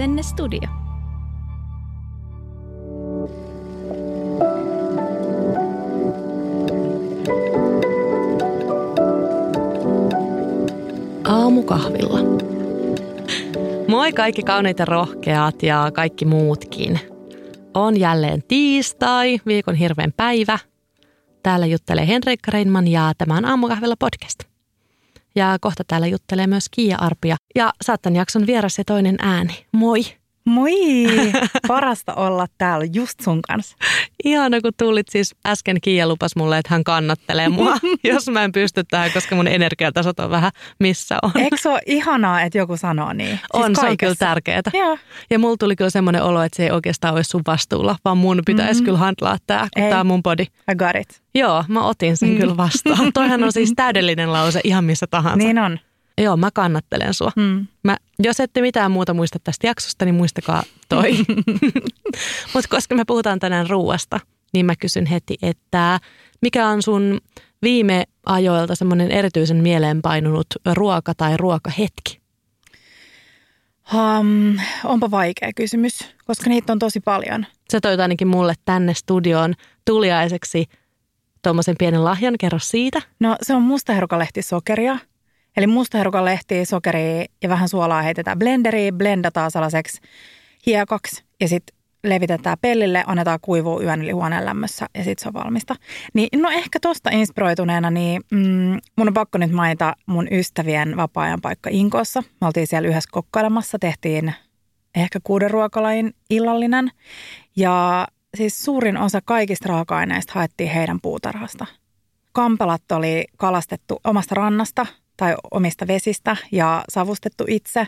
Asenne Studio. Aamukahvilla. Moi kaikki kauniit ja rohkeat ja kaikki muutkin. On jälleen tiistai, viikon hirveän päivä. Täällä juttelee Henrikka Reinman ja tämä on Aamukahvilla podcast. Ja kohta täällä juttelee myös Kiia Arpia. Ja saattan jakson vieras ja toinen ääni. Moi! Moi! Parasta olla täällä just sun kanssa. Ihana, kun tulit siis äsken Kiia lupas mulle, että hän kannattelee mua, jos mä en pysty tähän, koska mun energiatasot on vähän missä on. Eikö se ole ihanaa, että joku sanoo niin? Siis on, kaikessa. se on kyllä tärkeää. Joo. Ja mulla tuli kyllä semmoinen olo, että se ei oikeastaan olisi sun vastuulla, vaan mun pitäisi mm-hmm. kyllä handlaa tämä, kun tämä on mun body. I got it. Joo, mä otin sen mm. kyllä vastaan. Toihan on siis täydellinen lause ihan missä tahansa. Niin on. Joo, mä kannattelen sua. Hmm. Mä, jos ette mitään muuta muista tästä jaksosta, niin muistakaa toi. Mutta koska me puhutaan tänään ruuasta, niin mä kysyn heti, että mikä on sun viime ajoilta semmoinen erityisen mieleenpainunut ruoka tai ruokahetki? Um, onpa vaikea kysymys, koska niitä on tosi paljon. Sä toit ainakin mulle tänne studioon tuliaiseksi tuommoisen pienen lahjan. Kerro siitä. No se on mustaherukalehti sokeria – Eli mustaherukan lehtiä, sokeria ja vähän suolaa heitetään blenderiin, blendataan sellaiseksi hiekaksi ja sitten levitetään pellille, annetaan kuivua yön yli huoneen lämmössä ja sitten se on valmista. Niin, no ehkä tosta inspiroituneena, niin mm, mun on pakko nyt mainita mun ystävien vapaa-ajan paikka Inkoossa. Me oltiin siellä yhdessä kokkailemassa, tehtiin ehkä kuuden ruokalain illallinen. Ja siis suurin osa kaikista raaka-aineista haettiin heidän puutarhasta. Kampelat oli kalastettu omasta rannasta tai omista vesistä ja savustettu itse.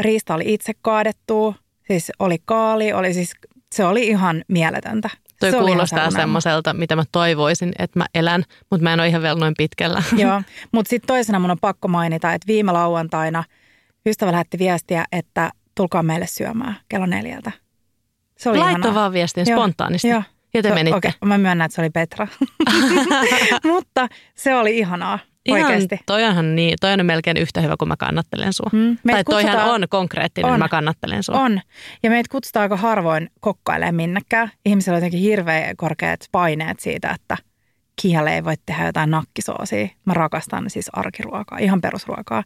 Riista oli itse kaadettu, siis oli kaali, oli siis, se oli ihan mieletöntä. Toi se kuulostaa semmoiselta, mitä mä toivoisin, että mä elän, mutta mä en ole ihan vielä noin pitkällä. Joo, mutta sitten toisena mun on pakko mainita, että viime lauantaina ystävä lähetti viestiä, että tulkaa meille syömään kello neljältä. Se oli Laitto ihanaa. vaan viestin spontaanisti. Joo. Ja te menitte. Okei, okay, mä myönnän, että se oli Petra. mutta se oli ihanaa. Ihan, Oikeasti. Toi onhan niin, toi on melkein yhtä hyvä, kun mä kannattelen sua. Mm, tai toihan on konkreettinen, on, mä kannattelen sua. On. Ja meitä kutsutaan aika harvoin kokkailemaan minnekään. Ihmisillä on jotenkin hirveän korkeat paineet siitä, että kihalle ei voi tehdä jotain nakkisoosia. Mä rakastan siis arkiruokaa, ihan perusruokaa.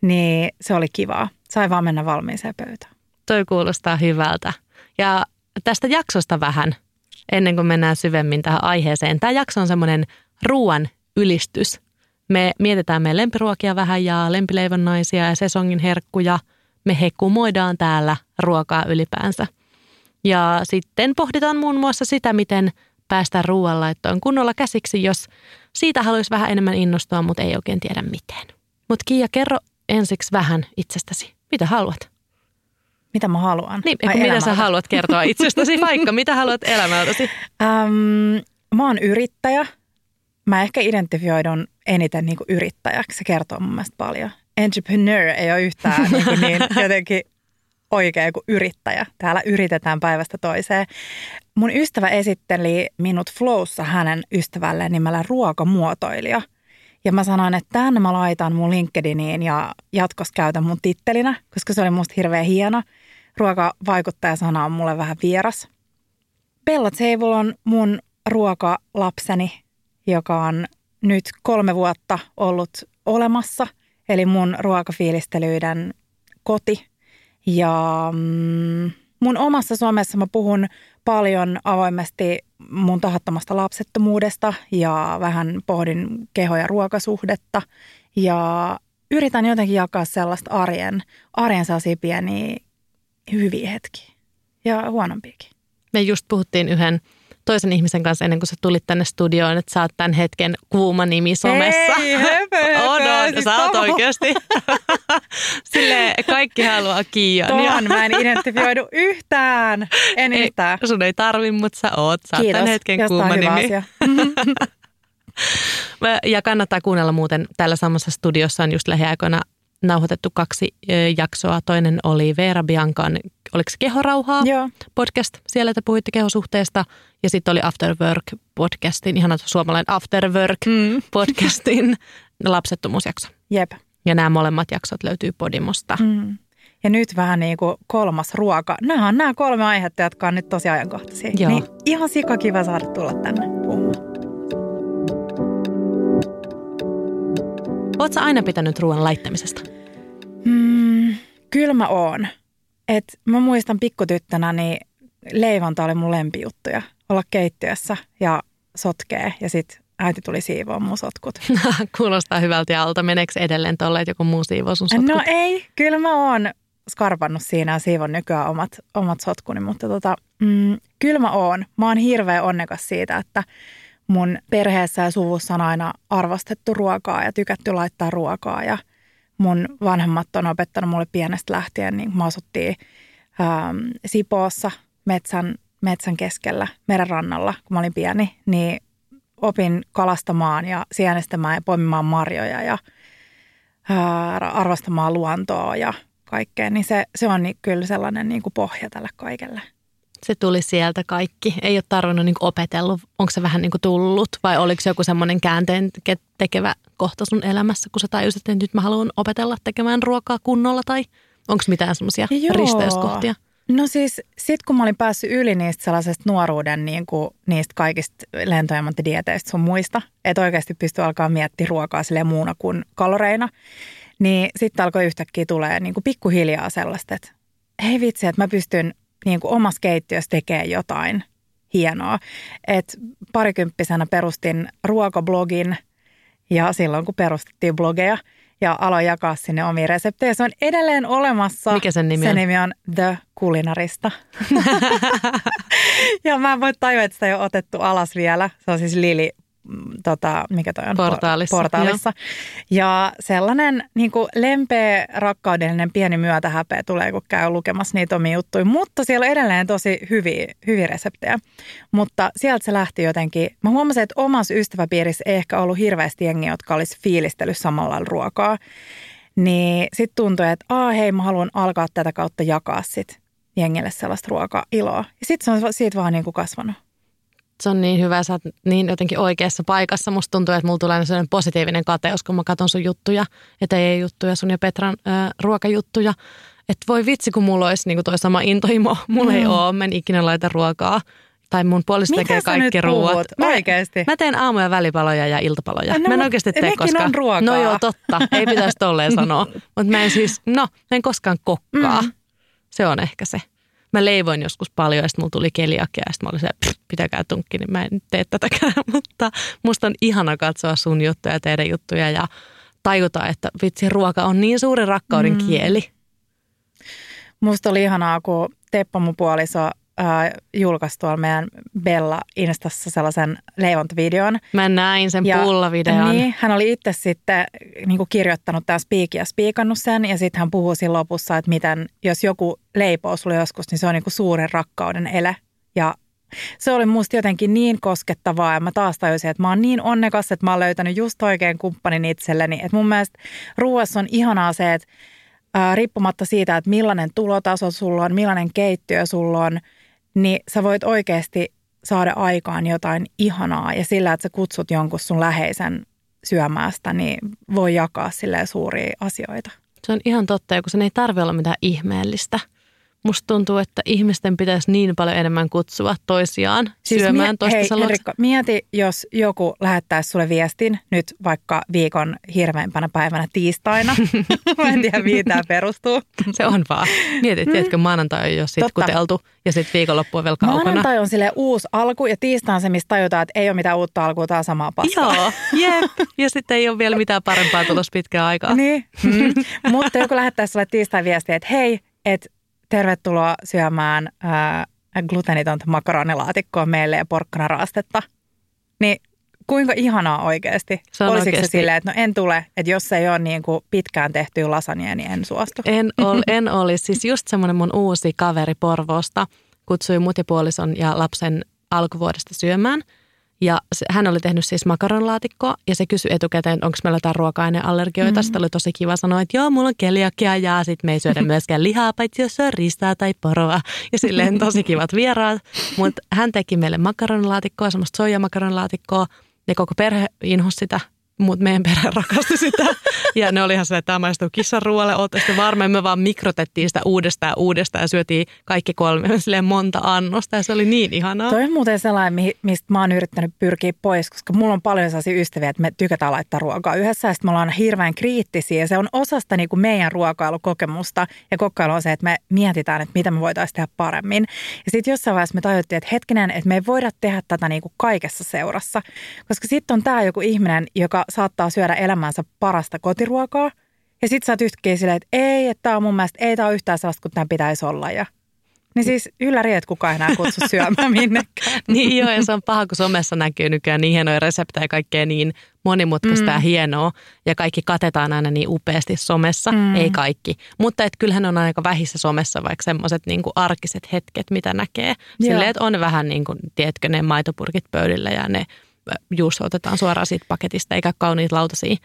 Niin se oli kivaa. Sai vaan mennä valmiiseen pöytään. Toi kuulostaa hyvältä. Ja tästä jaksosta vähän, ennen kuin mennään syvemmin tähän aiheeseen. Tämä jakso on semmoinen ruoan ylistys – me mietitään meidän lempiruokia vähän ja lempileivonnaisia ja sesongin herkkuja. Me hekumoidaan täällä ruokaa ylipäänsä. Ja sitten pohditaan muun muassa sitä, miten päästä ruoanlaittoon kunnolla käsiksi, jos siitä haluaisi vähän enemmän innostua, mutta ei oikein tiedä miten. Mutta Kiia, kerro ensiksi vähän itsestäsi. Mitä haluat? Mitä mä haluan? Niin, mitä sä haluat kertoa itsestäsi vaikka? Mitä haluat elämältäsi? Um, mä oon yrittäjä mä ehkä identifioidun eniten niin kuin yrittäjäksi. Se kertoo mun mielestä paljon. Entrepreneur ei ole yhtään niin, kuin niin jotenkin oikea kuin yrittäjä. Täällä yritetään päivästä toiseen. Mun ystävä esitteli minut Flowssa hänen ystävälleen nimellä ruokamuotoilija. Ja mä sanoin, että tänne mä laitan mun LinkedIniin ja jatkossa käytän mun tittelinä, koska se oli musta hirveän hieno. Ruokavaikuttaja-sana on mulle vähän vieras. Bella Table on mun ruokalapseni joka on nyt kolme vuotta ollut olemassa, eli mun ruokafiilistelyiden koti. Ja mm, mun omassa somessa mä puhun paljon avoimesti mun tahattomasta lapsettomuudesta ja vähän pohdin keho- ja ruokasuhdetta. Ja yritän jotenkin jakaa sellaista arjen, arjen sellaisia pieniä hyviä hetkiä ja huonompiakin. Me just puhuttiin yhden toisen ihmisen kanssa ennen kuin sä tulit tänne studioon, että sä oot tämän hetken kuuma nimi somessa. Ei, höpö, on, on, siis sä oot oikeasti. Sille kaikki haluaa Kiian. Tuohon mä en identifioidu yhtään. En ei, yhtään. Sun ei tarvi, mutta sä oot. Sä Kiitos. oot tämän hetken Jostain kuuma nimi. Asia. ja kannattaa kuunnella muuten. Täällä samassa studiossa on just lähiaikoina nauhoitettu kaksi jaksoa. Toinen oli Veera Biancan, oliko se Kehorauhaa Joo. podcast. Siellä te puhuitte kehosuhteesta. Ja sitten oli After Work podcastin, ihana suomalainen After Work mm. podcastin lapsettomuusjakso. Jep. Ja nämä molemmat jaksot löytyy Podimosta. Mm. ja nyt vähän niin kuin kolmas ruoka. Nämä on nämä kolme aihetta, jotka on nyt tosi ajankohtaisia. Joo. Niin ihan sikakiva saada tulla tänne puhumaan. Oletko aina pitänyt ruoan laittamisesta? Mm, kyllä mä oon. Et mä muistan pikkutyttönä, niin leivonta oli mun lempijuttuja. Olla keittiössä ja sotkee ja sitten äiti tuli siivoa mun sotkut. Kuulostaa hyvältä ja alta. Meneekö edelleen tolle, että joku muu siivoo sun sotkut? No ei, kyllä mä oon skarpannut siinä ja siivon nykyään omat, omat sotkuni, mutta tota, mm, kyllä mä oon. Mä oon hirveän onnekas siitä, että mun perheessä ja suvussa on aina arvostettu ruokaa ja tykätty laittaa ruokaa ja mun vanhemmat on opettanut mulle pienestä lähtien, niin mä asuttiin ähm, Sipoossa metsän, metsän keskellä merenrannalla, kun mä olin pieni, niin opin kalastamaan ja sienestämään ja poimimaan marjoja ja ää, arvostamaan luontoa ja kaikkea, niin se, se on niin, kyllä sellainen niin kuin pohja tälle kaikelle. Se tuli sieltä kaikki. Ei ole tarvinnut niin opetellut. Onko se vähän niin tullut vai oliko se joku semmoinen käänteen tekevä kohta sun elämässä, kun sä tajusit, että nyt mä haluan opetella tekemään ruokaa kunnolla tai onko mitään semmoisia risteyskohtia? No siis sit kun mä olin päässyt yli niistä sellaisesta nuoruuden niin kuin, niistä kaikista lentojamanttidieteistä sun muista, että oikeasti pystyy alkaa miettiä ruokaa sille muuna kuin kaloreina, niin sitten alkoi yhtäkkiä tulee niin kuin pikkuhiljaa sellaista, että hei vitsi, että mä pystyn niin kuin omassa keittiössä tekemään jotain hienoa. Et parikymppisenä perustin ruokablogin ja silloin kun perustettiin blogeja ja aloin jakaa sinne omia reseptejä. Se on edelleen olemassa. Mikä sen nimi on? Sen nimi on The Kulinarista. ja mä en voi tajua, että sitä ei ole otettu alas vielä. Se on siis Lili tota, mikä toi on? Portaalissa. Portaalissa. Ja sellainen niin kuin lempeä, rakkaudellinen pieni myötähäpeä tulee, kun käy lukemassa niitä omia juttuja. Mutta siellä on edelleen tosi hyviä, hyviä reseptejä. Mutta sieltä se lähti jotenkin. Mä huomasin, että omassa ystäväpiirissä ei ehkä ollut hirveästi jengiä, jotka olisi fiilistellyt samalla ruokaa. Niin sitten tuntui, että Aa, hei, mä haluan alkaa tätä kautta jakaa sit jengille sellaista ruoka-iloa. Ja sitten se on siitä vaan niin kuin kasvanut se on niin hyvä, sä oot niin jotenkin oikeassa paikassa. Musta tuntuu, että mulla tulee sellainen positiivinen kateus, kun mä katson sun juttuja, että ei juttuja, sun ja Petran äh, ruokajuttuja. Että voi vitsi, kun mulla olisi niin toi sama intohimo. Mulla mm. ei ole, mä en ikinä laita ruokaa. Tai mun puoliso tekee kaikki ruoat. Mä, oikeasti? Mä teen aamu- ja välipaloja ja iltapaloja. No, mä en oikeasti tee koskaan. ruokaa. No joo, totta. Ei pitäisi tolleen sanoa. Mutta mä en siis, no, mä en koskaan kokkaa. Mm. Se on ehkä se mä leivoin joskus paljon ja sitten mulla tuli keliakia ja sitten mä olin se, pitäkää tunkki, niin mä en tee tätäkään. Mutta musta on ihana katsoa sun juttuja ja teidän juttuja ja tajuta, että vitsi, ruoka on niin suuri rakkauden mm. kieli. Musta oli ihanaa, kun Teppo mun puoliso äh, julkaisi tuolla meidän Bella Instassa sellaisen leivontavideon. Mä näin sen ja, pullavideon. Niin, hän oli itse sitten niin kuin kirjoittanut tämä spiikin ja spiikannut sen ja sitten hän puhuu siinä lopussa, että miten jos joku leipoo sulle joskus, niin se on niin kuin suuren rakkauden ele ja se oli musta jotenkin niin koskettavaa ja mä taas tajusin, että mä oon niin onnekas, että mä oon löytänyt just oikein kumppanin itselleni. Että mun mielestä ruoassa on ihanaa se, että ää, riippumatta siitä, että millainen tulotaso sulla on, millainen keittiö sulla on – niin sä voit oikeasti saada aikaan jotain ihanaa ja sillä, että sä kutsut jonkun sun läheisen syömäästä, niin voi jakaa sille suuria asioita. Se on ihan totta, kun sen ei tarvitse olla mitään ihmeellistä – Musta tuntuu, että ihmisten pitäisi niin paljon enemmän kutsua toisiaan siis syömään mie- toista hei, Henrikko, mieti, jos joku lähettäisi sulle viestin nyt vaikka viikon hirveimpänä päivänä tiistaina. Mä en tiedä, mihin tämä perustuu. Se on vaan. Mieti, mm. tiedätkö, maanantai on jo sitkuteltu ja sitten viikonloppu on vielä kaukana. Maanantai on sille uusi alku ja tiistai on se, mistä tajutaan, että ei ole mitään uutta alkua, tämä samaa paskaa. Joo, jep. Ja sitten ei ole vielä mitään parempaa tulossa pitkään aikaa. Niin, mm. mutta joku lähettäisi sulle tiistai viestiä, että hei, että tervetuloa syömään ää, glutenitonta makaronilaatikkoa meille ja porkkanaraastetta. Niin kuinka ihanaa oikeasti. Se on Olisiko oikeasti. se silleen, että no en tule, että jos se ei ole niin kuin pitkään tehtyä lasagnia, niin en suostu. En, ol, en olisi. Siis just semmoinen mun uusi kaveri Porvoosta kutsui mut ja puolison ja lapsen alkuvuodesta syömään – ja se, hän oli tehnyt siis makaronlaatikkoa ja se kysyi etukäteen, onko meillä jotain ruoka-aineallergioita. Mm. Sitten oli tosi kiva sanoa, että joo, mulla on keliakia ja sitten me ei syödä myöskään lihaa, paitsi jos on ristaa tai poroa. Ja silleen tosi kivat vieraat. Mutta hän teki meille makaronlaatikkoa, semmoista soijamakaronlaatikkoa ja koko perhe inhosi sitä. Mutta meidän perhe rakasti sitä. Ja ne oli silleen, että tämä maistuu kissan ruoalle, ootte sitten. Me vaan mikrotettiin sitä uudestaan ja uudestaan ja syötiin kaikki kolme silleen monta annosta ja se oli niin ihanaa. Toi on muuten sellainen, mistä mä oon yrittänyt pyrkiä pois, koska mulla on paljon sellaisia ystäviä, että me tykätään laittaa ruokaa yhdessä ja sitten me ollaan hirveän kriittisiä. Ja se on osasta niin kuin meidän ruokailukokemusta ja kokkailu on se, että me mietitään, että mitä me voitaisiin tehdä paremmin. Ja sitten jossain vaiheessa me tajuttiin, että hetkinen, että me ei voida tehdä tätä niin kuin kaikessa seurassa. Koska sitten on tämä joku ihminen, joka saattaa syödä elämänsä parasta kotiruokaa. Ja sitten sä oot yhtäkkiä silleen, että ei, että tämä on mun mielestä, ei tämä ole yhtään sellaista kuin tämä pitäisi olla. Ja niin siis ylläri, että kukaan enää kutsu syömään minnekään. niin joo, ja se on paha, kun somessa näkyy nykyään niin hienoja reseptejä ja kaikkea niin monimutkaista mm. ja hienoa. Ja kaikki katetaan aina niin upeasti somessa, mm. ei kaikki. Mutta et kyllähän on aika vähissä somessa vaikka semmoiset niin arkiset hetket, mitä näkee. Silleen, että on vähän niin kuin, tiedätkö, ne maitopurkit pöydillä ja ne juusto otetaan suoraan siitä paketista, eikä kauniit lautasia.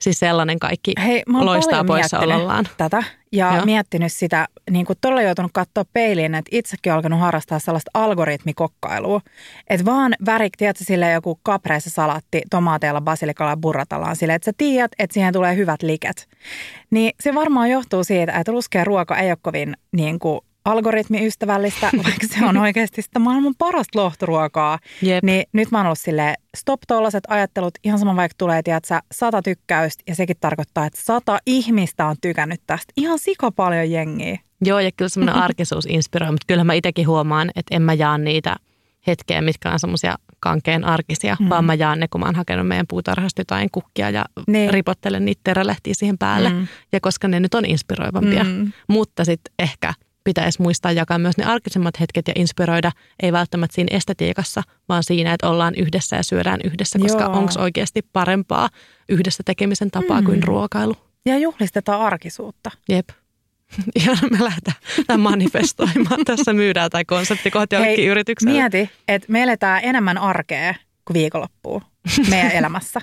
Siis sellainen kaikki Hei, loistaa poissaolollaan. tätä ja Joo. miettinyt sitä, niin kuin todella joutunut katsoa peiliin, että itsekin alkanut harrastaa sellaista algoritmikokkailua. Että vaan värik, tiedätkö, sille joku kapreissa salatti tomaateilla, basilikalla ja burratellaan sille, että sä tiedät, että siihen tulee hyvät liket. Niin se varmaan johtuu siitä, että ruskea ruoka ei ole kovin niin kuin algoritmiystävällistä, vaikka se on oikeasti sitä maailman parasta lohturuokaa. Jep. Niin nyt mä oon ollut silleen, stop tollaset ajattelut, ihan sama vaikka tulee, tiedätkö, sata tykkäystä ja sekin tarkoittaa, että sata ihmistä on tykännyt tästä. Ihan sika paljon jengiä. Joo, ja kyllä semmoinen arkisuus inspiroi, mutta kyllä mä itsekin huomaan, että en mä jaa niitä hetkeä, mitkä on semmoisia kankeen arkisia, mm. vaan mä jaan ne, kun mä oon hakenut meidän puutarhasta jotain kukkia ja niin. ripottelen niitä terälehtiä siihen päälle. Mm. Ja koska ne nyt on inspiroivampia. Mm. Mutta sitten ehkä – pitäisi muistaa jakaa myös ne arkisemmat hetket ja inspiroida, ei välttämättä siinä estetiikassa, vaan siinä, että ollaan yhdessä ja syödään yhdessä, koska onko oikeasti parempaa yhdessä tekemisen tapaa mm. kuin ruokailu. Ja juhlistetaan arkisuutta. Jep. Ja me lähdetään manifestoimaan. Tässä myydään tai konsepti kohti jollekin yritykselle. Mieti, että me eletään enemmän arkea kuin viikonloppua meidän elämässä.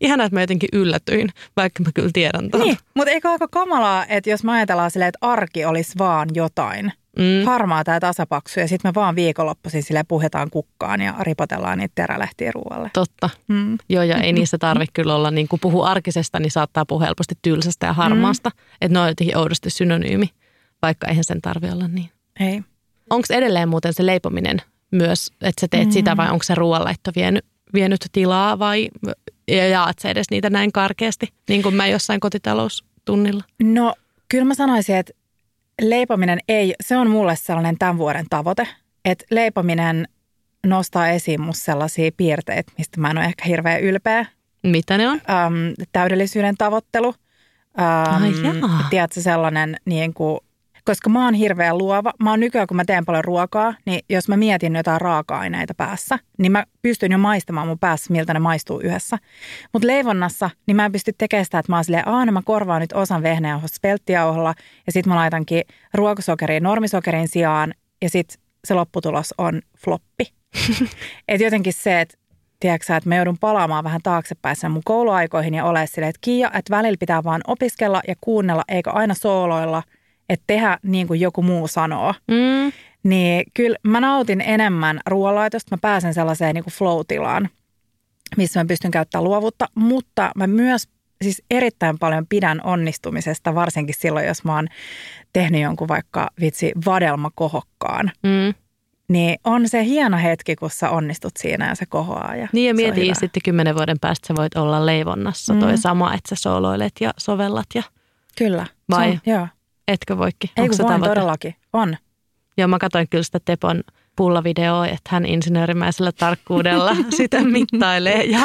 Ihana, että mä jotenkin yllätyin, vaikka mä kyllä tiedän tämän. Niin, mutta eikö aika kamalaa, että jos mä ajatellaan silleen, että arki olisi vaan jotain, mm. harmaa tämä tasapaksu ja sitten me vaan viikonloppuisin sille puhetaan kukkaan ja ripotellaan niitä terälehtiä ruoalle. Totta. Mm. Joo, ja ei niissä tarvitse kyllä olla, niin kun puhuu arkisesta, niin saattaa puhua helposti tylsästä ja harmaasta. Mm. Että ne on jotenkin oudosti synonyymi, vaikka eihän sen tarvi olla niin. Ei. Onko edelleen muuten se leipominen myös, että sä teet mm. sitä vai onko se ruoanlaitto vienyt, vienyt tilaa vai ja jaat sä edes niitä näin karkeasti, niin kuin mä jossain kotitaloustunnilla? No kyllä mä sanoisin, että leipominen ei, se on mulle sellainen tämän vuoden tavoite, että leipominen nostaa esiin musta sellaisia piirteitä, mistä mä en ole ehkä hirveän ylpeä. Mitä ne on? Ähm, täydellisyyden tavoittelu. Ähm, Ai tiedätkö, sellainen niin kuin koska mä oon hirveän luova. Mä oon nykyään, kun mä teen paljon ruokaa, niin jos mä mietin jotain raaka-aineita päässä, niin mä pystyn jo maistamaan mun päässä, miltä ne maistuu yhdessä. Mutta leivonnassa, niin mä en pysty tekemään sitä, että mä oon silleen, aah, no mä korvaan nyt osan vehnäjauhosta spelttijauholla ja sitten mä laitankin ruokasokeriin normisokerin sijaan ja sitten se lopputulos on floppi. et jotenkin se, että tiedätkö että mä joudun palaamaan vähän taaksepäin sen mun kouluaikoihin ja ole silleen, että Kiia, että välillä pitää vaan opiskella ja kuunnella, eikä aina sooloilla – että tehdä niin kuin joku muu sanoo. Mm. Niin kyllä mä nautin enemmän ruoanlaitosta. Mä pääsen sellaiseen niin kuin flow-tilaan, missä mä pystyn käyttämään luovuutta, mutta mä myös siis erittäin paljon pidän onnistumisesta, varsinkin silloin, jos mä oon tehnyt jonkun vaikka vitsi vadelmakohokkaan. Mm. Niin on se hieno hetki, kun sä onnistut siinä ja se kohoaa. Ja niin ja mieti sitten kymmenen vuoden päästä sä voit olla leivonnassa mm. toi sama, että sä sooloilet ja sovellat. Ja... Kyllä. Vai? on, joo. Etkö voikin? Ei kun voin todellakin, on. Joo, mä katsoin kyllä sitä Tepon pullavideoa, että hän insinöörimäisellä tarkkuudella sitä mittailee. Ja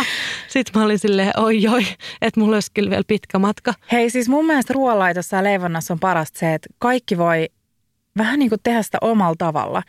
sitten mä olin silleen, oi oi, että mulla olisi kyllä vielä pitkä matka. Hei, siis mun mielestä ruoanlaitossa ja leivonnassa on parasta se, että kaikki voi vähän niin kuin tehdä sitä omalla tavalla.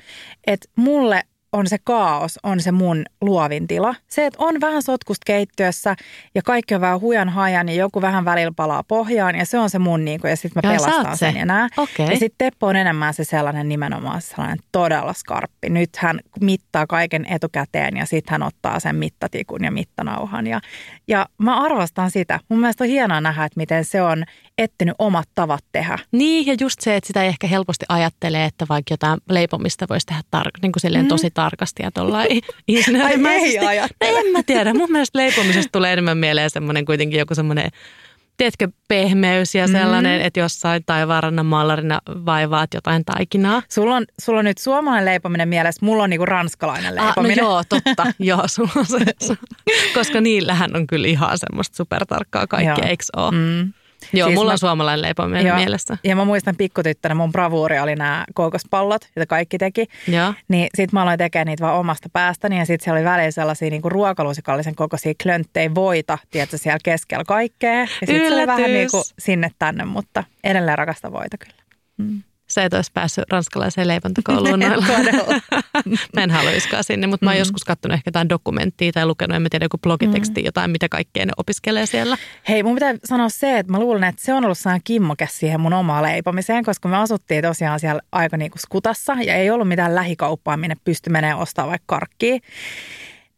Että mulle on se kaos, on se mun luovin tila. Se, että on vähän sotkusta keittiössä ja kaikki on vähän hujan hajan ja joku vähän välillä palaa pohjaan ja se on se mun niin kuin, ja sitten mä ja pelastan sen ja nää. Okay. Ja sitten Teppo on enemmän se sellainen nimenomaan sellainen todella skarppi. Nyt hän mittaa kaiken etukäteen ja sitten hän ottaa sen mittatikun ja mittanauhan ja, ja mä arvostan sitä. Mun mielestä on hienoa nähdä, että miten se on etsinyt omat tavat tehdä. Niin, ja just se, että sitä ei ehkä helposti ajattelee, että vaikka jotain leipomista voisi tehdä tar- niin kuin mm. tosi tarkasti ja tuollain Ai insinöörimäisesti. ei ajattele. No en mä tiedä. Mun mielestä leipomisesta tulee enemmän mieleen semmoinen kuitenkin joku semmoinen tiedätkö, pehmeys ja sellainen, mm. että jossain taivaanrannan maalarina vaivaat jotain taikinaa. Sulla on, sulla on nyt suomalainen leipominen mielessä, mulla on niinku ranskalainen Ah, no leipominen. joo, totta. joo, sulla on se. Koska niillähän on kyllä ihan semmoista supertarkkaa kaikkea, eikö ole? Mm. Joo, Siis mulla mä- on suomalainen leipominen Joo. mielessä. Ja mä muistan pikkutyttönä, mun bravuuri oli nämä kookospallot, joita kaikki teki. Joo. Niin sit mä aloin tekemään niitä vaan omasta päästäni ja sit siellä oli välillä sellaisia niinku ruokalusikallisen kokoisia klönttejä voita, tiedätkö, siellä keskellä kaikkea. Ja sit se oli vähän Yllätys. niinku sinne tänne, mutta edelleen rakasta voita kyllä. Mm. Sä et olisi päässyt ranskalaiseen leivontakouluun noilla. Mä en haluaisikaan sinne, mutta mä oon Mm. joskus katsonut ehkä jotain dokumenttia tai lukenut, en mä tiedä, joku blogiteksti, jotain, mitä kaikkea ne opiskelee siellä. Hei, mun pitää sanoa se, että mä luulen, että se on ollut sellainen kimmoke siihen mun omaan leipomiseen, koska me asuttiin tosiaan siellä aika niinku skutassa ja ei ollut mitään lähikauppaa, minne pysty menemään ostaa vaikka karkkia.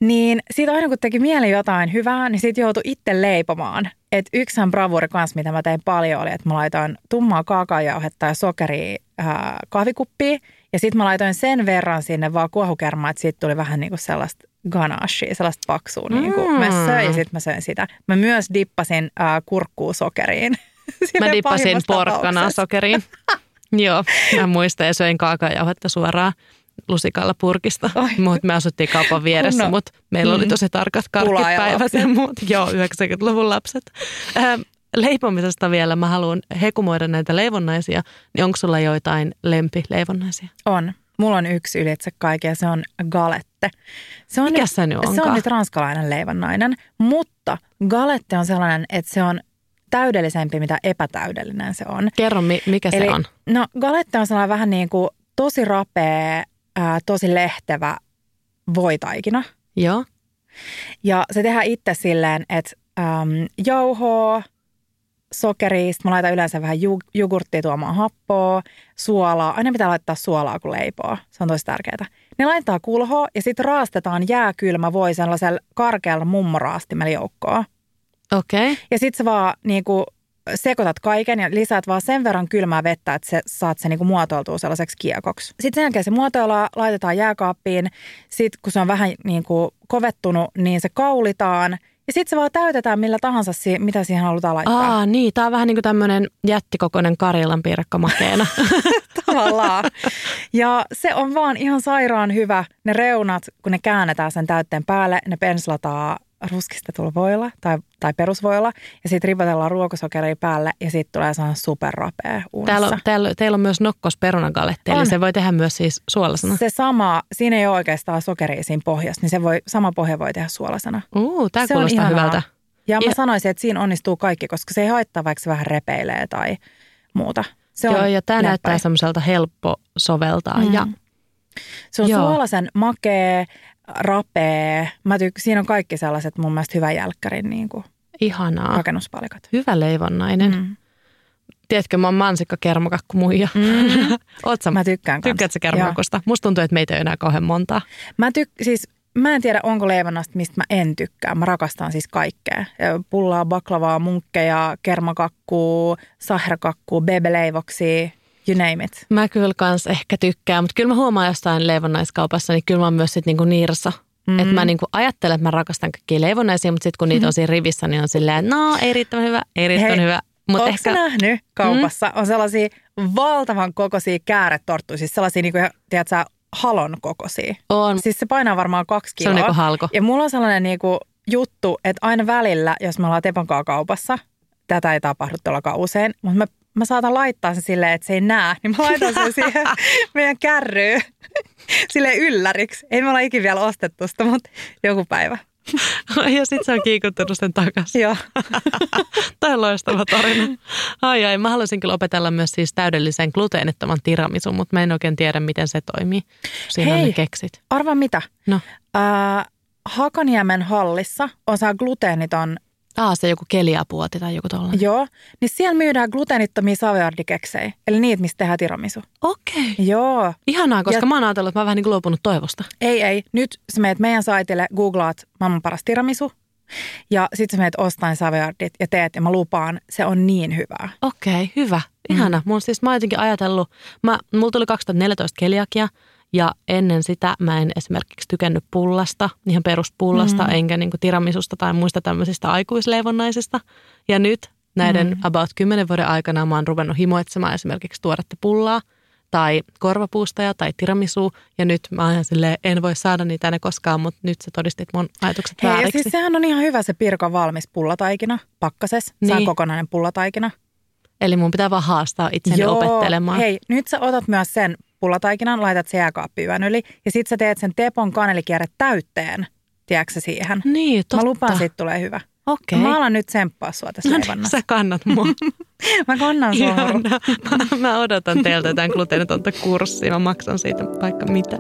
Niin siitä aina kun teki mieli jotain hyvää, niin siitä joutui itse leipomaan. Et yksihän bravuri kanssa, mitä mä tein paljon, oli, että mä laitoin tummaa kaakaojauhetta ja sokeria ää, kahvikuppiin. Ja sitten mä laitoin sen verran sinne vaan kuohukermaa, että siitä tuli vähän niinku sellaista ganashia, sellaista paksua niinku Mm. mössöä. Ja sitten mä söin sitä. Mä myös dippasin ää, kurkkuu sokeriin. Mä dippasin tapauksessa. sokeriin. Joo, mä muistan ja söin kaakaojauhetta suoraan lusikalla purkista. Oi. Mut me asuttiin kaupan vieressä, No. mutta meillä oli Mm. tosi tarkat karkkipäivät ja muut. Joo, 90-luvun lapset. Ähm, leipomisesta vielä mä haluan hekumoida näitä leivonnaisia. Niin onko sulla joitain lempileivonnaisia? On. Mulla on yksi ylitse kaiken ja se on galette. Se on Mikä nyt, se nyt Se on nyt ranskalainen leivonnainen, mutta galette on sellainen, että se on täydellisempi, mitä epätäydellinen se on. Kerro, mi- mikä Eli, se on. No galette on sellainen vähän niin kuin tosi rapea, ää, tosi lehtevä voitaikina. Joo. Ja se tehdään itse silleen, että äm, jauhoa, sokeria, sit mä laitan yleensä vähän ju- jogurttia tuomaan happoa, suolaa. Aina pitää laittaa suolaa, kun leipoo. Se on tosi tärkeää. Ne laittaa kulhoa ja sitten raastetaan jääkylmä voi sellaisella karkealla mummoraastimella joukkoon. Okei. Okay. Ja sitten sä vaan niinku sekoitat kaiken ja lisäät vaan sen verran kylmää vettä, että se, saat se niinku muotoiltua sellaiseksi kiekoksi. Sitten sen jälkeen se muotoillaan, laitetaan jääkaappiin. Sitten kun se on vähän niinku kovettunut, niin se kaulitaan. Ja sitten se vaan täytetään millä tahansa, si- mitä siihen halutaan laittaa. Aa, niin. Tää on vähän niin kuin tämmöinen jättikokoinen Karjalan piirakka makeena. Tavallaan. Ja se on vaan ihan sairaan hyvä. Ne reunat, kun ne käännetään sen täytteen päälle, ne penslataan ruskistetulla voilla tai, tai perusvoilla. Ja sitten ripotellaan ruokosokeria päälle ja sitten tulee sellainen superrapea uunissa. Täällä on, täällä, teillä on myös nokkos perunagaletti, eli On. se voi tehdä myös siis suolasena. Se sama, siinä ei ole oikeastaan sokeria siinä pohjassa, niin se voi, sama pohja voi tehdä suolasena. Uu, tää Se on kuulostaa hyvältä. Ja mä Ja- sanoisin, että siinä onnistuu kaikki, koska se ei haittaa, vaikka se vähän repeilee tai muuta. Se on Joo, ja tämä näyttää semmoiselta helppo soveltaa. Mm. Ja Se on Joo. suolaisen makea, rapea. Mä tyk- siinä on kaikki sellaiset mun mielestä hyvän jälkkärin niin kuin ihanaa. rakennuspalikat. Hyvä leivonnainen. Mm. Tiedätkö, mä oon mansikka kermakakku muija. Mm. Oot sä, Mä tykkään tykkäätkö kermakakusta? Musta tuntuu, että meitä ei ole enää kauhean montaa. Mä, tyk- siis, mä en tiedä, onko leivonnasta, mistä mä en tykkää. Mä rakastan siis kaikkea. Pullaa, baklavaa, munkkeja, kermakakkuu, sahrakakkuu, bebeleivoksia, you name it. Mä kyllä kans ehkä tykkään, mutta kyllä mä huomaan jostain leivonnaiskaupassa, niin kyllä mä oon myös sit niinku niirassa. Mm. Että mä niinku ajattelen, että mä rakastan kaikkia leivonnaisia, mutta sitten kun niitä on siinä rivissä, niin on silleen, no ei riittävän hyvä, ei riittävän Hei, hyvä. Mutta ehkä, nähnyt kaupassa? Mm. On sellaisia valtavan kokoisia kääretorttuja, siis sellaisia, niin kuin, tiedätkö, halon kokoisia. on, Siis se painaa varmaan kaksi se on kiloa. niinku halko. Ja mulla on sellainen niinku juttu, että aina välillä, jos me ollaan Tepon kanssa kaupassa, tätä ei tapahdu tuollakaan usein, mutta mä, mä saatan laittaa sen silleen, että se ei näe, niin mä laitan sen siihen meidän kärryyn silleen ylläriksi. Ei me olla ikin vielä ostettu sitä, mutta joku päivä. ja sitten se on kiikuttanut sen takaisin. Joo. Tämä on loistava tarina. Ai ai, mä haluaisin kyllä opetella myös siis täydellisen gluteenittoman tiramisun, mutta mä en oikein tiedä, miten se toimii. Siinä on Hei. ne keksit. Arva mitä? No. Ää, Hakaniemen hallissa on saa gluteeniton, Aa, se joku keliapuoti tai joku tollainen. joo, niin siellä myydään gluteenittomia saviardikeksejä. Eli niitä, mistä tehdään tiramisu. Okei. Joo, Ihanaa, koska Ja- mä oon ajatellut, että mä oon vähän niin kuin luopunut toivosta. Ei, ei. Nyt sä meet meidän saitille, googlaat maailman paras tiramisu ja sitten sä meet ostain saviardit ja teet ja mä lupaan, se on niin hyvää. Okei, hyvä. Ihana. Mm. Mun siis mä oon jotenkin ajatellut, mä, mulla tuli 2014 keliakia Ja ennen sitä mä en esimerkiksi tykännyt pullasta, ihan peruspullasta, mm. enkä niin tiramisusta tai muista tämmöisistä aikuisleivonnaisista. Ja nyt näiden mm. about 10 vuoden aikana mä oon ruvennut himoitsemaan esimerkiksi tuoretta pullaa tai korvapuustaja tai tiramisu. Ja nyt mä oon silleen, en voi saada niitä ne koskaan, mutta nyt sä todistit mun ajatukset Hei, vääriksi. siis sehän on ihan hyvä se Pirkon valmis pullataikina, pakkases. Niin. Niin. kokonainen pullataikina. Eli mun pitää vaan haastaa itseni opettelemaan. Hei, nyt sä otat myös sen pullataikinan, laitat se jääkaappi yön yli ja sit sä teet sen Tepon kanelikierre täytteen, tiedätkö siihen? Niin, totta. Mä lupaan, siitä tulee hyvä. Okei. Mä alan nyt tsemppaa sua tässä No niin, sä kannat mua. Mä kannan sua. Mä, mä odotan teiltä jotain gluteenitonta kurssia. Mä maksan siitä vaikka mitä.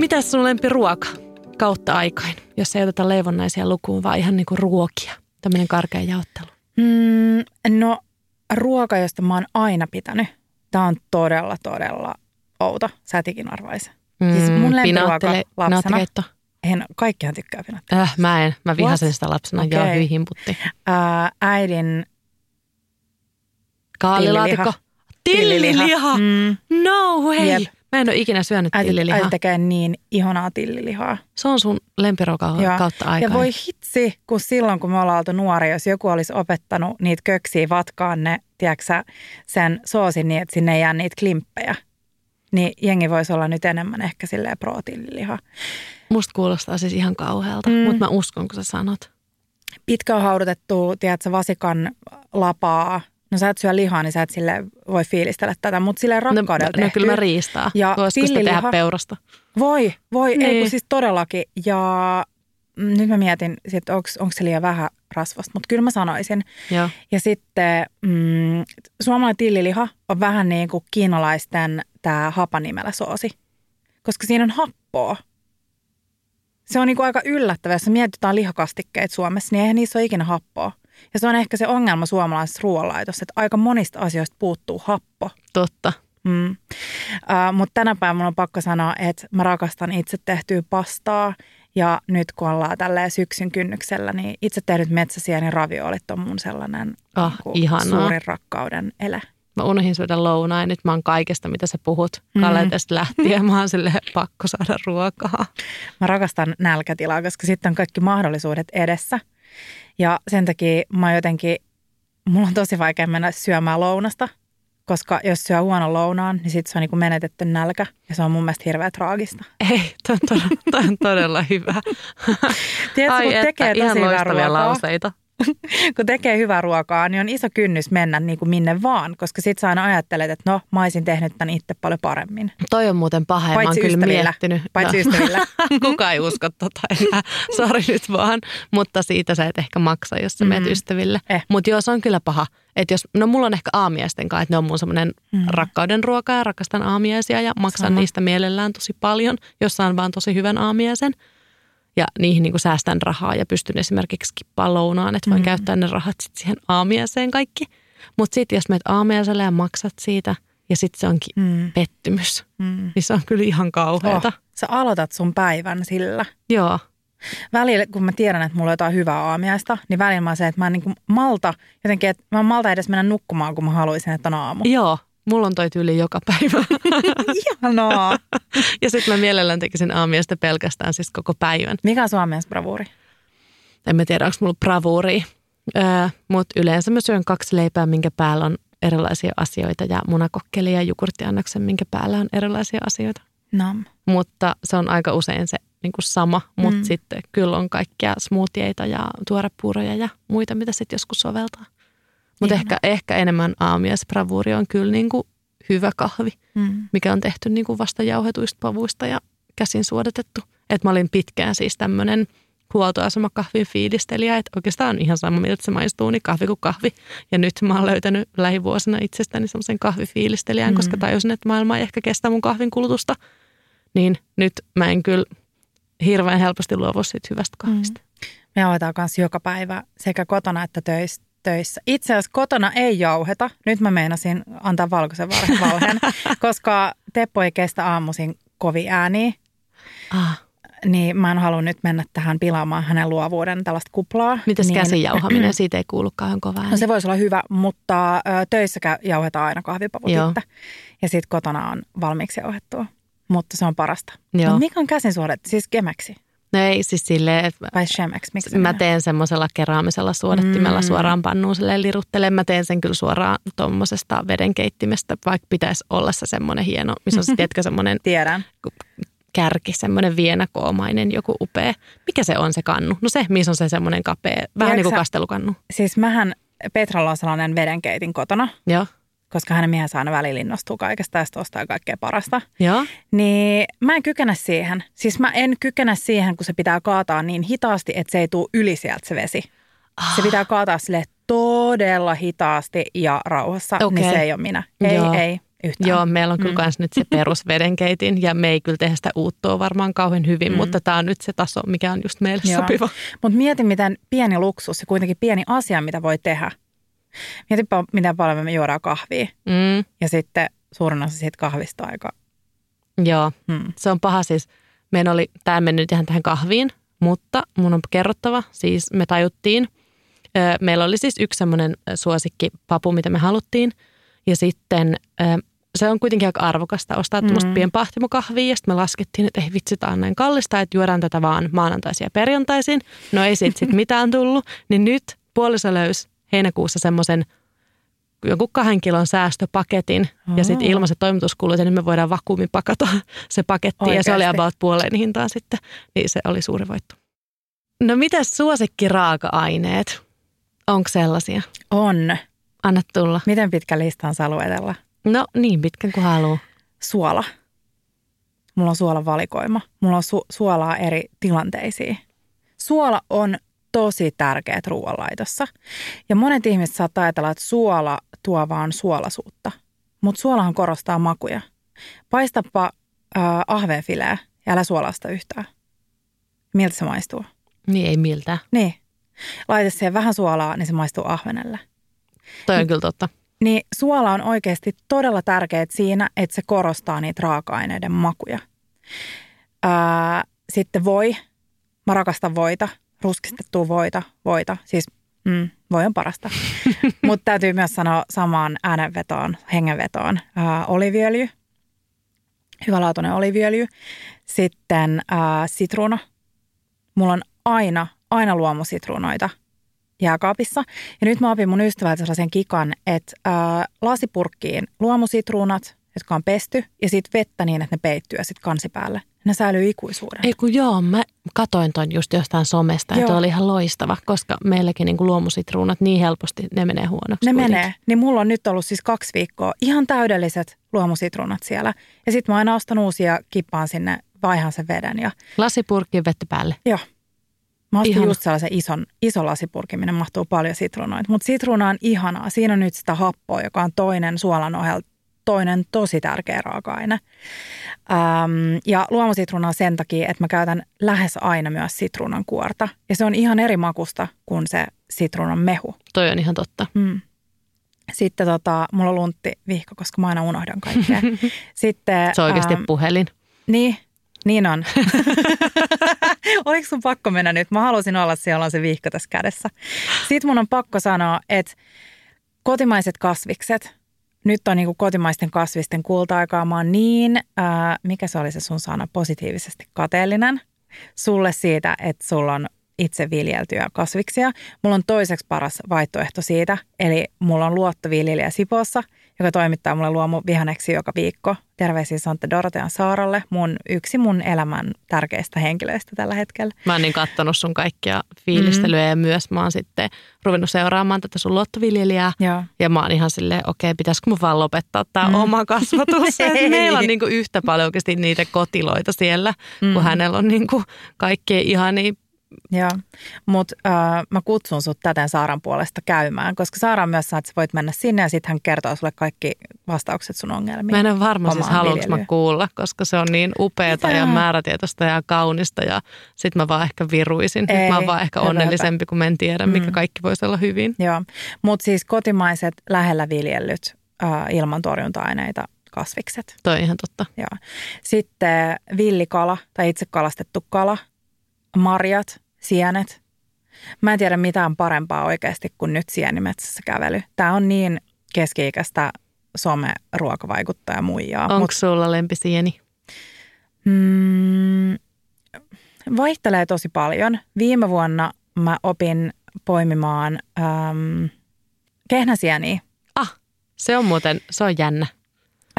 Mitäs sun lempiruoka kautta aikain, jos ei oteta leivonnaisia lukuun, vaan ihan niinku ruokia? Tämmöinen karkea jaottelu. Mm, no ruoka, josta mä oon aina pitänyt. Tää on todella, todella outo. Sä etikin arvaisi. Siis mun lempiruoka lapsena. En, kaikkihan tykkää pinat. Äh, mä en. Mä vihasin What? sitä lapsena. Okay. Joo, hyi himputti. Ää, äidin Kaalilaatikko. Tilliliha. Mm. No way. Jep. Mä en ole ikinä syönyt Äiti, tillilihaa. äiti tekee niin ihanaa tillilihaa. Se on sun lempiruoka Joo. kautta aikaa. Ja voi hitsi, kun silloin kun me ollaan oltu nuoria, jos joku olisi opettanut niitä köksiä vatkaan ne, tiedätkö sen soosin niin, että sinne ei jää niitä klimppejä. Niin jengi voisi olla nyt enemmän ehkä silleen pro-tilliliha. Musta kuulostaa siis ihan kauhealta, Mm. mutta mä uskon, kun sä sanot. Pitkään haudutettu, tiedätkö, vasikan lapaa. No sä et syö lihaa, niin sä et sille voi fiilistellä tätä, mutta silleen No, rakkaudella no kyllä mä riistaa. Ja Ja Voisiko sitä tehdä peurasta? Voi, voi, niin. ei Niin. kun siis todellakin. Ja nyt mä mietin, että onko se liian vähän rasvasta, mutta kyllä mä sanoisin. Joo. Ja sitten mm, suomalainen tilliliha on vähän niin kuin kiinalaisten tämä hapanimellä soosi, koska siinä on happoa. Se on niin kuin aika yllättävää, jos mietitään lihakastikkeita Suomessa, niin eihän niissä ole ikinä happoa. Ja se on ehkä se ongelma suomalaisessa ruoanlaitossa, että aika monista asioista puuttuu happo. Totta. Mm. Uh, Mutta tänä päivänä mun on pakko sanoa, että mä rakastan itse tehtyä pastaa. Ja nyt kun ollaan tälleen syksyn kynnyksellä, niin itse tehdyt metsäsieni raviolit on mun sellainen Ah, ihanaa. suurin rakkauden ele. Mä unohdin syödä lounaan. Nyt mä oon kaikesta, mitä sä puhut. Mhm. Kaletesta lähtien. Mä oon silleen pakko saada ruokaa. Mä rakastan nälkätilaa, koska sitten on kaikki mahdollisuudet edessä. Ja sen takia mä jotenkin, mulla on tosi vaikea mennä syömään lounasta, koska jos syö huonon lounaan, niin sitten se on niin kuin menetetty nälkä. Ja se on mun mielestä hirveän traagista. Ei, toi on todella, toi on todella hyvä. Tiedätkö, Ai kun että, tekee ihan tosi ruokaa, lauseita. kun tekee hyvää ruokaa, niin on iso kynnys mennä niin kuin minne vaan, koska sit sä aina ajattelet, että no, mä olisin tehnyt tämän itse paljon paremmin. Toi on muuten paha ja mä oon Paitsi kyllä miettinyt. Paitsi ystävillä. Kuka ei usko tota enää, sori nyt vaan. Mutta siitä sä et ehkä maksa, jos sä Mm. meet ystäville. Eh. Mutta joo, se on kyllä paha. Et jos, no mulla on ehkä aamiaisten kanssa, että ne on mun semmoinen Mm. mm. rakkauden ruoka ja rakastan aamiaisia ja maksan Sama. niistä mielellään tosi paljon, jos saan vaan tosi hyvän aamiaisen. Ja niihin niin säästän rahaa ja pystyn esimerkiksi skippaamaan lounaan, että voin Mm. käyttää ne rahat sit siihen aamiaiseen kaikki. Mutta sitten jos meet aamiaiselle ja maksat siitä ja sitten se onkin Mm. pettymys, Mm. niin se on kyllä ihan kauheata. Oh, sä aloitat sun päivän sillä. Joo, Välillä, kun mä tiedän, että mulla on jotain hyvää aamiaista, niin välillä mä se, että mä en niin kuin malta, jotenkin, että mä en malta edes mennä nukkumaan, kun mä haluaisin, että on aamu. joo. Mulla on toi tyyli joka päivä. Ihanaa. ja sitten mä mielellään tekisin aamiaista pelkästään siis koko päivän. Mikä on sun aamiaisbravuuri? En mä tiedä, onko mulla bravuuri. Öö, Mutta yleensä mä syön kaksi leipää, minkä päällä on erilaisia asioita ja munakokkeli ja jogurttiannoksen, minkä päällä on erilaisia asioita. Nam. Mutta se on aika usein se niin kuin sama, mutta mm. sitten kyllä on kaikkia smoothieita ja tuorepuuroja ja muita, mitä sitten joskus soveltaa. Mutta Ihanaa. ehkä, ehkä enemmän aamiaisbravuuri on kyllä niin kuin hyvä kahvi, Mm. mikä on tehty niin kuin vasta jauhetuista pavuista ja käsin suodatettu. Et mä olin pitkään siis tämmöinen huoltoasemakahvin fiilistelijä, että oikeastaan on ihan sama, miltä se maistuu, niin kahvi kuin kahvi. Ja nyt mä oon löytänyt lähivuosina itsestäni semmoisen kahvifiilistelijän, Mm. koska tajusin, että maailma ei ehkä kestä mun kahvin kulutusta. Niin nyt mä en kyllä hirveän helposti luovu siitä hyvästä kahvista. Mm. Me jauhetaan kanssa joka päivä sekä kotona että töis, töissä. Itse asiassa kotona ei jauheta. Nyt mä meinasin antaa valkoisen valheen, koska Teppo ei kestä aamuisin kovin ääniä. Ah, niin mä en halua nyt mennä tähän pilaamaan hänen luovuuden tällaista kuplaa. Mites niin, käsijauhaminen? Siitä ei kuulu kauhean kovaa. No se voisi olla hyvä, mutta ö, töissä jauhetaan aina itse. Ja sitten kotona on valmiiksi jauhettua. Mutta se on parasta. Joo. Mikä on käsin suodattu? Siis gemeksi No ei siis silleen, että vai shemeksi? Miksi mä teen semmoisella keraamisella suodattimella Mm. suoraan pannuun silleen liruttelen. Mä teen sen kyllä suoraan tuommoisesta vedenkeittimestä, vaikka pitäisi olla se semmoinen hieno, missä on se, tiedätkö, semmoinen Tiedän. kärki, semmoinen vienakoomainen joku upea. Mikä se on se kannu? No se, missä on se semmoinen kapea, vähän Tiedätkö niin kuin kastelukannu. Siis mähän, Petralla on sellainen vedenkeitin kotona, Joo. Koska hänen miehensä aina välillä innostuu kaikesta ja ostaa kaikkea parasta. Joo. Niin mä en kykene siihen. Siis mä en kykene siihen, kun se pitää kaataa niin hitaasti, että se ei tule yli sieltä se vesi. Se pitää kaataa sille todella hitaasti ja rauhassa, Okei. niin se ei ole minä. Ei, Joo. ei yhtään. Joo, meillä on kyllä Mm. nyt se perusvedenkeitin ja me ei kyllä tehdä sitä uuttoa varmaan kauhean hyvin, Mm. mutta tämä on nyt se taso, mikä on just meille Joo. sopiva. Mutta mieti, miten pieni luksus ja kuitenkin pieni asia, mitä voi tehdä. Mietipä, miten paljon me juodaan kahvia. Mm, Ja sitten suurin osa siitä kahvista aika... joo, Hmm. se on paha siis. Meillä oli, tämä mennyt nyt ihan tähän kahviin, mutta mun on kerrottava, siis me tajuttiin, meillä oli siis yksi semmoinen suosikkipapu, mitä me haluttiin, ja sitten se on kuitenkin aika arvokasta ostaa mm. tuommoista Mm. pienpahtimokahvia, ja sitten me laskettiin, että ei vitsi, tämä on näin kallista, että juodaan tätä vaan maanantaisin ja perjantaisin. No ei siitä sitten mitään tullut, niin nyt puoliso löysi heinäkuussa semmoisen jonkun kahden kilon säästöpaketin ja sitten ilmaiset toimituskulut ja nyt me voidaan vakuumipakata se paketti ja se oli Oikeasti? about puoleen hintaan sitten, niin se oli suuri voitto. No mitäs suosikkiraaka-aineet? Onko sellaisia? On. Anna tulla. Miten pitkä lista on saa luetella? No niin pitkän kuin haluaa. Suola. Mulla on suolan valikoima. Mulla on su- suolaa eri tilanteisiin. Suola on tosi tärkeät ruoanlaitossa. Ja monet ihmiset saattaa ajatella, että suola tuo vaan suolasuutta. Mutta suolahan korostaa makuja. Paistapa äh, ahvenfileä ja älä suolasta yhtään. Miltä se maistuu? Niin ei miltään. Niin. Laita siihen vähän suolaa, niin se maistuu ahvenelle. Toi on kyllä totta. Niin suola on oikeasti todella tärkeät siinä, että se korostaa niitä raaka-aineiden makuja. Ää, sitten voi. Mä rakastan voita. Ruskistettua voita. Voita. Siis mm, voi on parasta. Mutta täytyy myös sanoa samaan äänenvetoon, hengenvetoon. Ää, oliviöljy. Hyvälaatuinen oliviöljy. Sitten ää, sitruuna. Mulla on aina, aina luomusitruunoita jääkaapissa. Ja nyt mä opin mun ystävältä sellaisen kikan, että ää, lasipurkkiin luomusitruunat, jotka on pesty, ja sitten vettä niin, että ne peittyy ja sitten kansi päälle. Ne säilyy ikuisuuden. Ei kun joo, mä katoin ton just jostain somesta ja toi oli ihan loistava, koska meilläkin niin luomusitruunat niin helposti, ne menee huonoksi. ne kuitenkin. menee. Niin mulla on nyt ollut siis kaksi viikkoa ihan täydelliset luomusitruunat siellä. Ja sitten mä aina ostan uusia kippaan sinne, vaihan sen veden. Ja Lasipurkki vettä päälle. joo, mä ostin Ihana. just sellaisen ison, ison lasipurkin, minne mahtuu paljon sitruunoita. Mutta sitruuna on ihanaa. Siinä on nyt sitä happoa, joka on toinen suolan ohella toinen tosi tärkeä raaka-aine. Ähm, ja luomusitruuna on sen takia, että mä käytän lähes aina myös sitruunan kuorta. Ja se on ihan eri makusta kuin se sitruunan mehu. Toi on ihan totta. Mm. Sitten tota, mulla on luntti vihko, koska mä aina unohdan kaikkea. Sitten, Se on oikeasti ähm, puhelin. niin, niin on. Oliko sun pakko mennä nyt? Mä halusin olla siellä on se vihko tässä kädessä. Sitten mun on pakko sanoa, että kotimaiset kasvikset, nyt on niinku kotimaisten kasvisten kulta-aikaa. Mä oon niin, ää, mikä se oli se sun sana, positiivisesti kateellinen sulle siitä, että sulla on itse viljeltyjä kasviksia. Mulla on toiseksi paras vaihtoehto siitä, eli mulla on luottoviljelijä Sipossa, joka toimittaa mulle luomuvihaneksi joka viikko. Terveisiä Sante Dorotean Saaralle, mun, yksi mun elämän tärkeistä henkilöistä tällä hetkellä. Mä oon niin kattonut sun kaikkia fiilistelyjä mm. ja myös mä oon sitten ruvennut seuraamaan tätä sun luottoviljelijää. Joo. Ja mä oon ihan silleen, okei, okay, pitäisikö mun vaan lopettaa tämä Mm. oma kasvatus. Meillä on niinku yhtä paljon oikeasti niitä kotiloita siellä, mm. kun hänellä on niinku kaikkea ihania Joo, mutta äh, mä kutsun sut täten Saaran puolesta käymään, koska Saara on myös sanonut, että sä voit mennä sinne ja sitten hän kertoo sulle kaikki vastaukset sun ongelmiin. Mä en ole varma siis haluanko mä kuulla, koska se on niin upeata Mitä? ja määrätietoista ja kaunista ja sit mä vaan ehkä viruisin. Ei, mä oon vaan ehkä hyvä, onnellisempi, kun mä en tiedä, mikä Mm. kaikki voisi olla hyvin. Joo, mutta siis kotimaiset lähellä viljellyt äh, ilman torjunta-aineita kasvikset. Toi on ihan totta. Joo. Sitten villikala tai itse kalastettu kala, marjat, sienet. Mä en tiedä mitään parempaa oikeasti kuin nyt sienimetsässä kävely. Tämä on niin keski-ikäistä some-ruokavaikuttaja muijaa. Onko sulla lempisieni? Mm, vaihtelee tosi paljon. Viime vuonna mä opin poimimaan äm, kehnäsieniä. Ah, se on muuten, se on jännä.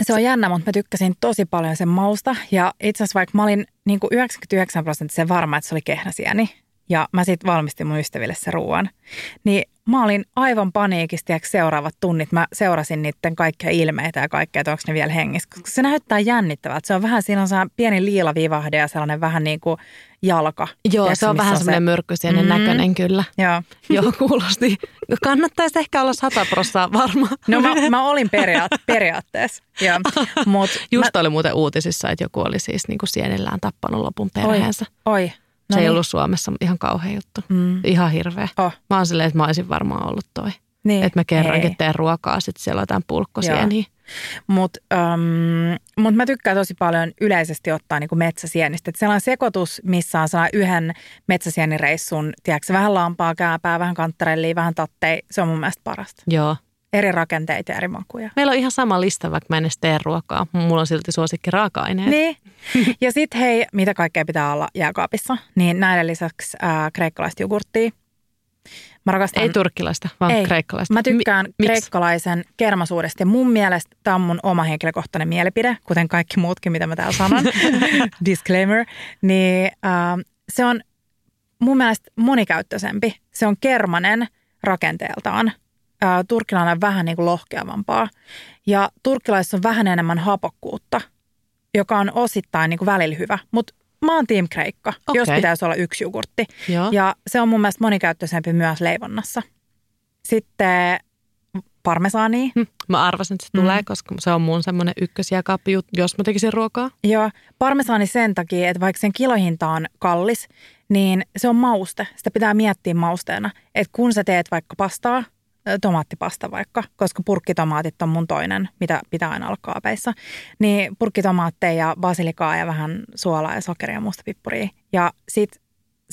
Se on jännä, mutta mä tykkäsin tosi paljon sen mausta. Ja itse asiassa vaikka mä olin niin kuin 99 prosenttia varma, että se oli kehnäsieni, ja mä sitten valmistin mun ystäville se ruoan, niin mä olin aivan paniikista ja seuraavat tunnit. Mä seurasin niiden kaikkia ilmeitä ja kaikkea, että onko ne vielä hengissä. Koska se näyttää jännittävältä. Se on vähän, siinä on se pieni liilavivahde ja sellainen vähän niin kuin jalka. Joo, Tiedätkö, se on vähän semmoinen se... myrkkysienen mm-hmm. näköinen kyllä. Joo. Joo, kuulosti. Kannattaisi ehkä olla sata prossaa varma. No mä, mä olin periaat- periaatteessa. Ja, mut Just mä... oli muuten uutisissa, että joku oli siis niin kuin sienillään tappanut lopun perheensä. Oi, oi. No se ei niin. ollut Suomessa ihan kauhean juttu. Mm. Ihan hirveä. Oh. Mä oon silleen, että mä olisin varmaan ollut toi. Niin. Että mä kerrankin ei. teen ruokaa, sitten siellä on jotain pulkkosieniä. Mutta um, mut mä tykkään tosi paljon yleisesti ottaa niinku metsäsienistä. Et sellainen sekoitus, missä on sellainen yhden metsäsienireissun, tiedätkö, vähän lampaa, kääpää, vähän kanttarellia, vähän tattei. Se on mun mielestä parasta. Joo. Eri rakenteita ja eri makuja. Meillä on ihan sama lista, vaikka mä en edes tee ruokaa. Mulla on silti suosikki raaka-aineet. Niin. Ja sitten hei, mitä kaikkea pitää olla jääkaapissa? Niin näiden lisäksi äh, kreikkalaista jogurttia. Mä rakastan... Ei turkkilaista, vaan Ei. kreikkalaista. Mä tykkään Mi- kreikkalaisen kermasuudesta ja mun mielestä tämä on mun oma henkilökohtainen mielipide, kuten kaikki muutkin, mitä mä täällä sanon. Disclaimer. Niin äh, se on mun mielestä monikäyttöisempi. Se on kermanen rakenteeltaan – ää, turkkilainen on vähän niin kuin lohkeavampaa. Ja turkkilaisessa on vähän enemmän hapokkuutta, joka on osittain niin kuin välillä hyvä. Mutta mä oon Team Kreikka, okay. jos pitäisi olla yksi jogurtti. Joo. Ja se on mun mielestä monikäyttöisempi myös leivonnassa. Sitten parmesaani. Hm, mä arvasin, että se tulee, mm. koska se on mun semmoinen ykkösjääkaappi, jos mä tekisin ruokaa. Joo, parmesaani sen takia, että vaikka sen kilohinta on kallis, niin se on mauste. Sitä pitää miettiä mausteena. Että kun sä teet vaikka pastaa, tomaattipasta vaikka, koska purkkitomaatit on mun toinen, mitä pitää aina olla kaapeissa. Niin purkkitomaatteja ja basilikaa ja vähän suolaa ja sokeria ja mustapippuria. Ja sit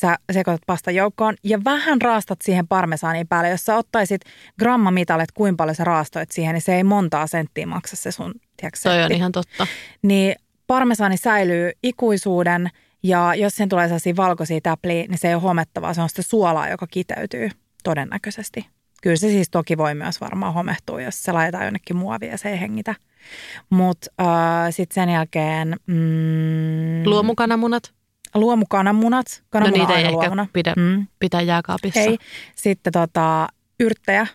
sä sekoitat pastan joukkoon ja vähän raastat siihen parmesaaniin päälle. Jos sä ottaisit grammamitalle, kuinka paljon sä raastoit siihen, niin se ei montaa senttiä maksa se sun, tiedätkö, Toi on ihan totta. Niin parmesaani säilyy ikuisuuden ja jos sen tulee sellaisia valkoisia täpliä, niin se ei ole homettavaa. Se on sitä suolaa, joka kiteytyy todennäköisesti. Kyllä se siis toki voi myös varmaan homehtua, jos se laitetaan jonnekin muovia ja se ei hengitä. Mutta äh, sitten sen jälkeen... Mm, luomukananmunat? Luomukananmunat. Kananmuna no niitä ei ehkä pidä, mm. pitää jääkaapissa. Ei. Sitten tota, yrttejä.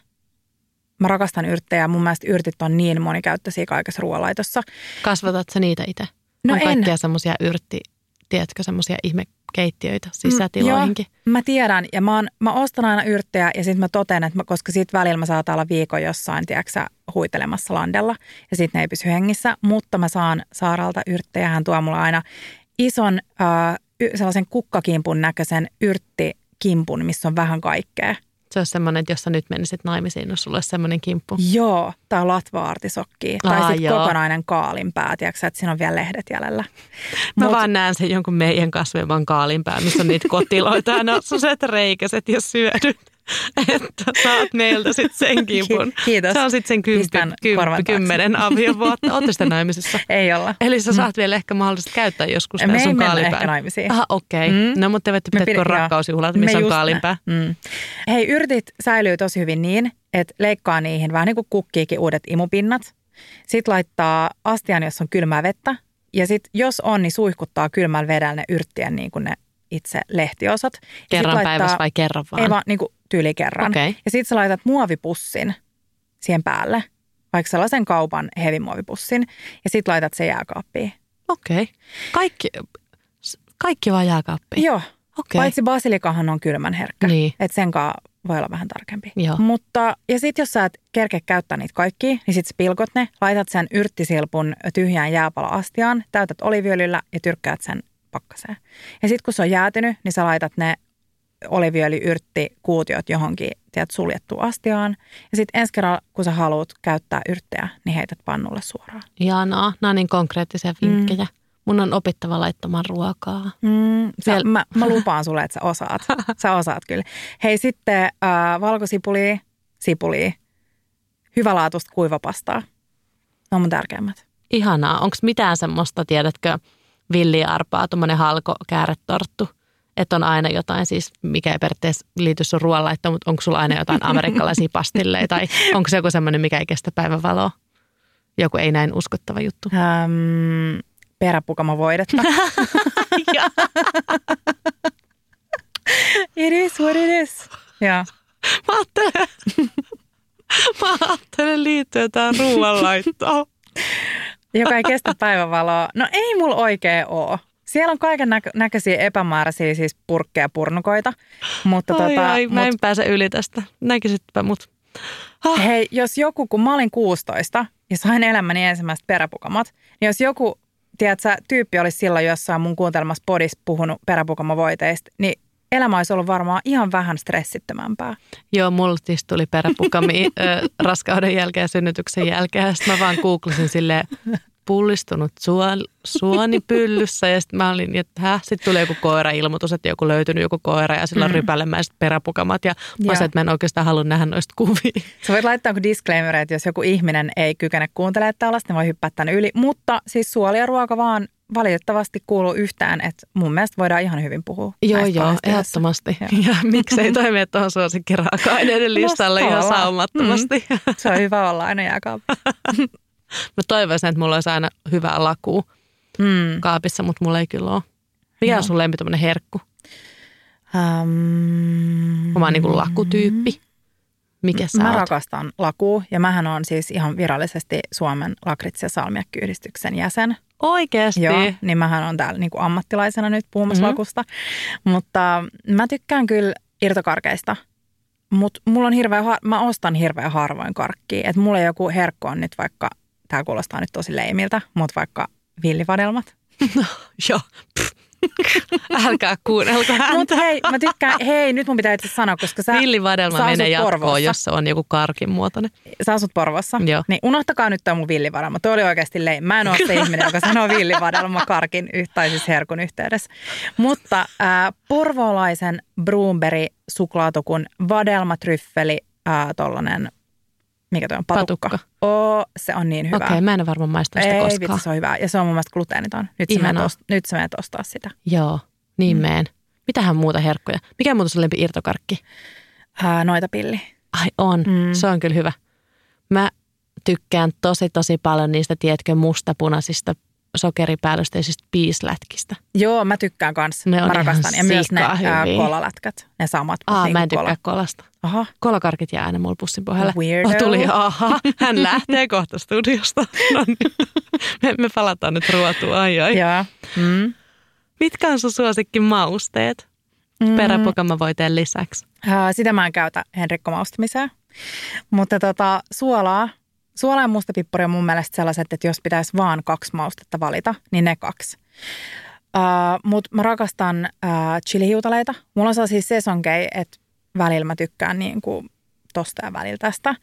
Mä rakastan yrttejä. Mun mielestä yrtit on niin monikäyttöisiä kaikessa ruoanlaitossa. Kasvatat sä niitä itse? No on en. kaikkia semmoisia yrtti, tiedätkö, semmoisia ihme keittiöitä sisätiloihinkin. Mm, joo, mä tiedän ja mä, oon, mä ostan aina yrttejä ja sitten mä toten, että mä, koska siitä välillä mä saatan olla viikon jossain, tiedätkö huitelemassa landella ja sitten ne ei pysy hengissä, mutta mä saan Saaralta yrttejä, hän tuo mulle aina ison äh, sellaisen kukkakimpun näköisen yrttikimpun, missä on vähän kaikkea. Se olisi semmoinen, että jos sä nyt menisit naimisiin, jos sulla olisi semmoinen kimppu. Joo, tai latva-artisokki. Tai sitten kokonainen kaalinpää, tiedätkö, että siinä on vielä lehdet jäljellä. Mä Mut, vaan näen sen jonkun meidän kasvevan kaalinpää, missä on niitä kotiloita ja ne on reikäset ja syödyt. että saat meiltä sitten sen kipun. Kiitos. Se on sitten sen kympi, kympi, kymmenen aviovuotta. Ootte sitä naimisissa? Ei olla. Eli sä saat mm. vielä ehkä mahdollisesti käyttää joskus Me sun kaalinpää. ehkä naimisiin. Aha, okei. Okay. Mm. No mutta te voitte pitää rakkausjuhlat, missä on kaalinpää. Mm. Hei, yrtit säilyy tosi hyvin niin, että leikkaa niihin vähän niin kuin kukkiikin uudet imupinnat. Sitten laittaa astian, jos on kylmää vettä. Ja sitten jos on, niin suihkuttaa kylmällä vedellä ne yrttien niin kuin ne itse lehtiosat. Kerran laittaa, päivässä vai kerran vaan? Ei vaan niin kuin tyyli kerran. Okay. Ja sitten sä laitat muovipussin siihen päälle, vaikka sellaisen kaupan hevimuovipussin, ja sitten laitat se jääkaappiin. Okei. Okay. Kaikki, kaikki vaan jääkaappiin? Joo. Okay. Paitsi basilikahan on kylmän herkkä. Niin. Että sen voi olla vähän tarkempi. Joo. Mutta, ja sitten jos sä et kerke käyttää niitä kaikki, niin sitten pilkot ne, laitat sen yrttisilpun tyhjään jääpaloastiaan, täytät oliviöljyllä ja tyrkkäät sen pakkaseen. Ja sitten kun se on jäätynyt, niin sä laitat ne oliviöljy-yrtti kuutiot johonkin tiedät, suljettuun astiaan. Ja sitten ensi kerralla, kun sä haluat käyttää yrttejä, niin heität pannulle suoraan. Ihanaa. Nämä on niin konkreettisia vinkkejä. Mm. Mun on opittava laittamaan ruokaa. Mm, sä, Siel... mä, mä lupaan sulle, että sä osaat. Sä osaat kyllä. Hei sitten äh, valkosipuli, sipuli, hyvälaatuista kuivapastaa. Ne on mun tärkeimmät. Ihanaa. Onko mitään semmoista, tiedätkö, villiarpaa, tuommoinen halko kääretorttu, että on aina jotain siis, mikä ei periaatteessa liity sun ruoanlaittoon, mutta onko sulla aina jotain amerikkalaisia pastilleja tai onko se joku semmoinen, mikä ei kestä päivänvaloa? Joku ei näin uskottava juttu. Ähm, peräpukama voidetta. it is what it is. Ja. Mä ajattelen, mä ajattelen liittyen jotain ruoanlaittoon. Joka ei kestä päivänvaloa. No ei mulla oikein ole. Siellä on kaiken näkö- näköisiä epämääräisiä siis purkkeja purnukoita. Mutta ai, tota, ai, mä mut, en pääse yli tästä. Näkisitpä mut. Ah. Hei, jos joku, kun mä olin 16 ja sain elämäni ensimmäiset peräpukamat, niin jos joku, tiedätkö, tyyppi olisi silloin jossain mun kuuntelemassa podissa puhunut peräpukamavoiteista, niin elämä olisi ollut varmaan ihan vähän stressittömämpää. Joo, mulla siis tuli peräpukami raskauden jälkeen ja synnytyksen jälkeen. Sitten mä vaan googlasin silleen pullistunut suon, suoni pyllyssä ja sitten mä olin, että häh, sitten tuli joku koira-ilmoitus, että joku löytynyt joku koira ja sillä on mm. rypälemäiset peräpukamat ja mä sanoin, että mä en oikeastaan halua nähdä noista kuvia. Sä voit laittaa joku disclaimer, että jos joku ihminen ei kykene kuuntelemaan tällaista, niin voi hyppää tänne yli, mutta siis suoli ja ruoka vaan valitettavasti kuulu yhtään, että mun mielestä voidaan ihan hyvin puhua. Joo, joo, ehdottomasti. Ja, ja miksei toimi tuohon suosikkiraaka-aineiden listalle ihan saumattomasti. Mm. Se on hyvä olla aina jääkaapissa. Mä toivoisin, että mulla olisi aina hyvää lakua mm. kaapissa, mutta mulla ei kyllä ole. Mikä no. on sun lempi herkku? Um, Oma niin kuin lakutyyppi. Mikä sä Mä oot? rakastan lakua ja mähän on siis ihan virallisesti Suomen lakritsi- ja salmiakkiyhdistyksen jäsen. Oikeasti? Joo, niin mähän on täällä niin kuin ammattilaisena nyt puhumassa mm-hmm. lakusta. Mutta mä tykkään kyllä irtokarkeista. Mutta mulla on hirveä, mä ostan hirveän harvoin karkkia. Että mulla joku herkku on nyt vaikka, tämä kuulostaa nyt tosi leimiltä, mutta vaikka villivadelmat. No, joo. Älkää kuunnelko häntä. Mutta hei, mä tykkään, hei, nyt mun pitää itse sanoa, koska sä, Villivadelma menee jatkoon, jos se on joku karkin muotoinen. Sä asut Porvossa. Joo. Niin unohtakaa nyt toi mun villivadelma. Toi oli oikeasti leim. Mä en ole se ihminen, joka sanoo villivadelma karkin tai siis herkun yhteydessä. Mutta äh, porvoolaisen Broomberry suklaatukun vadelmatryffeli, äh, tollanen mikä tuo on, patukka. patukka. Oo, se on niin hyvä. Okei, okay, mä en varmaan maista sitä Ei, koskaan. vitsi, se on hyvä. Ja se on mun mielestä gluteeniton. Nyt sä, menet ost- nyt sä menet ostaa sitä. Joo, niin mm. meen. Mitähän muuta herkkuja? Mikä muuta sun lempi irtokarkki? Uh, noita pilli. Ai on, mm. se on kyllä hyvä. Mä tykkään tosi tosi paljon niistä, tiedätkö, mustapunaisista sokeripäällysteisistä piislätkistä. Joo, mä tykkään kanssa. Ne on mä rakastan. Ja myös ne ää, kolalätkät, ne samat. Aa, niin mä en tykkää kola. kolasta. Aha. Kolakarkit jää aina mulla pussin pohjalle. Weirdo. Oh, tuli, aha, hän lähtee kohta studiosta. No niin. me, me palataan nyt ruotuun, ai ai. Joo. Mm. Mitkä on sun suosikki mausteet mm. peräpokamavoiteen lisäksi? Uh, sitä mä en käytä Henrikko maustamiseen. Mutta tota, suolaa, suolaa ja mustapippuri on mun mielestä sellaiset, että jos pitäisi vaan kaksi maustetta valita, niin ne kaksi. Uh, Mutta mä rakastan uh, chilihiutaleita. Mulla on sellaisia sesonkeja, että välillä mä tykkään niin kuin tosta ja välillä tästä.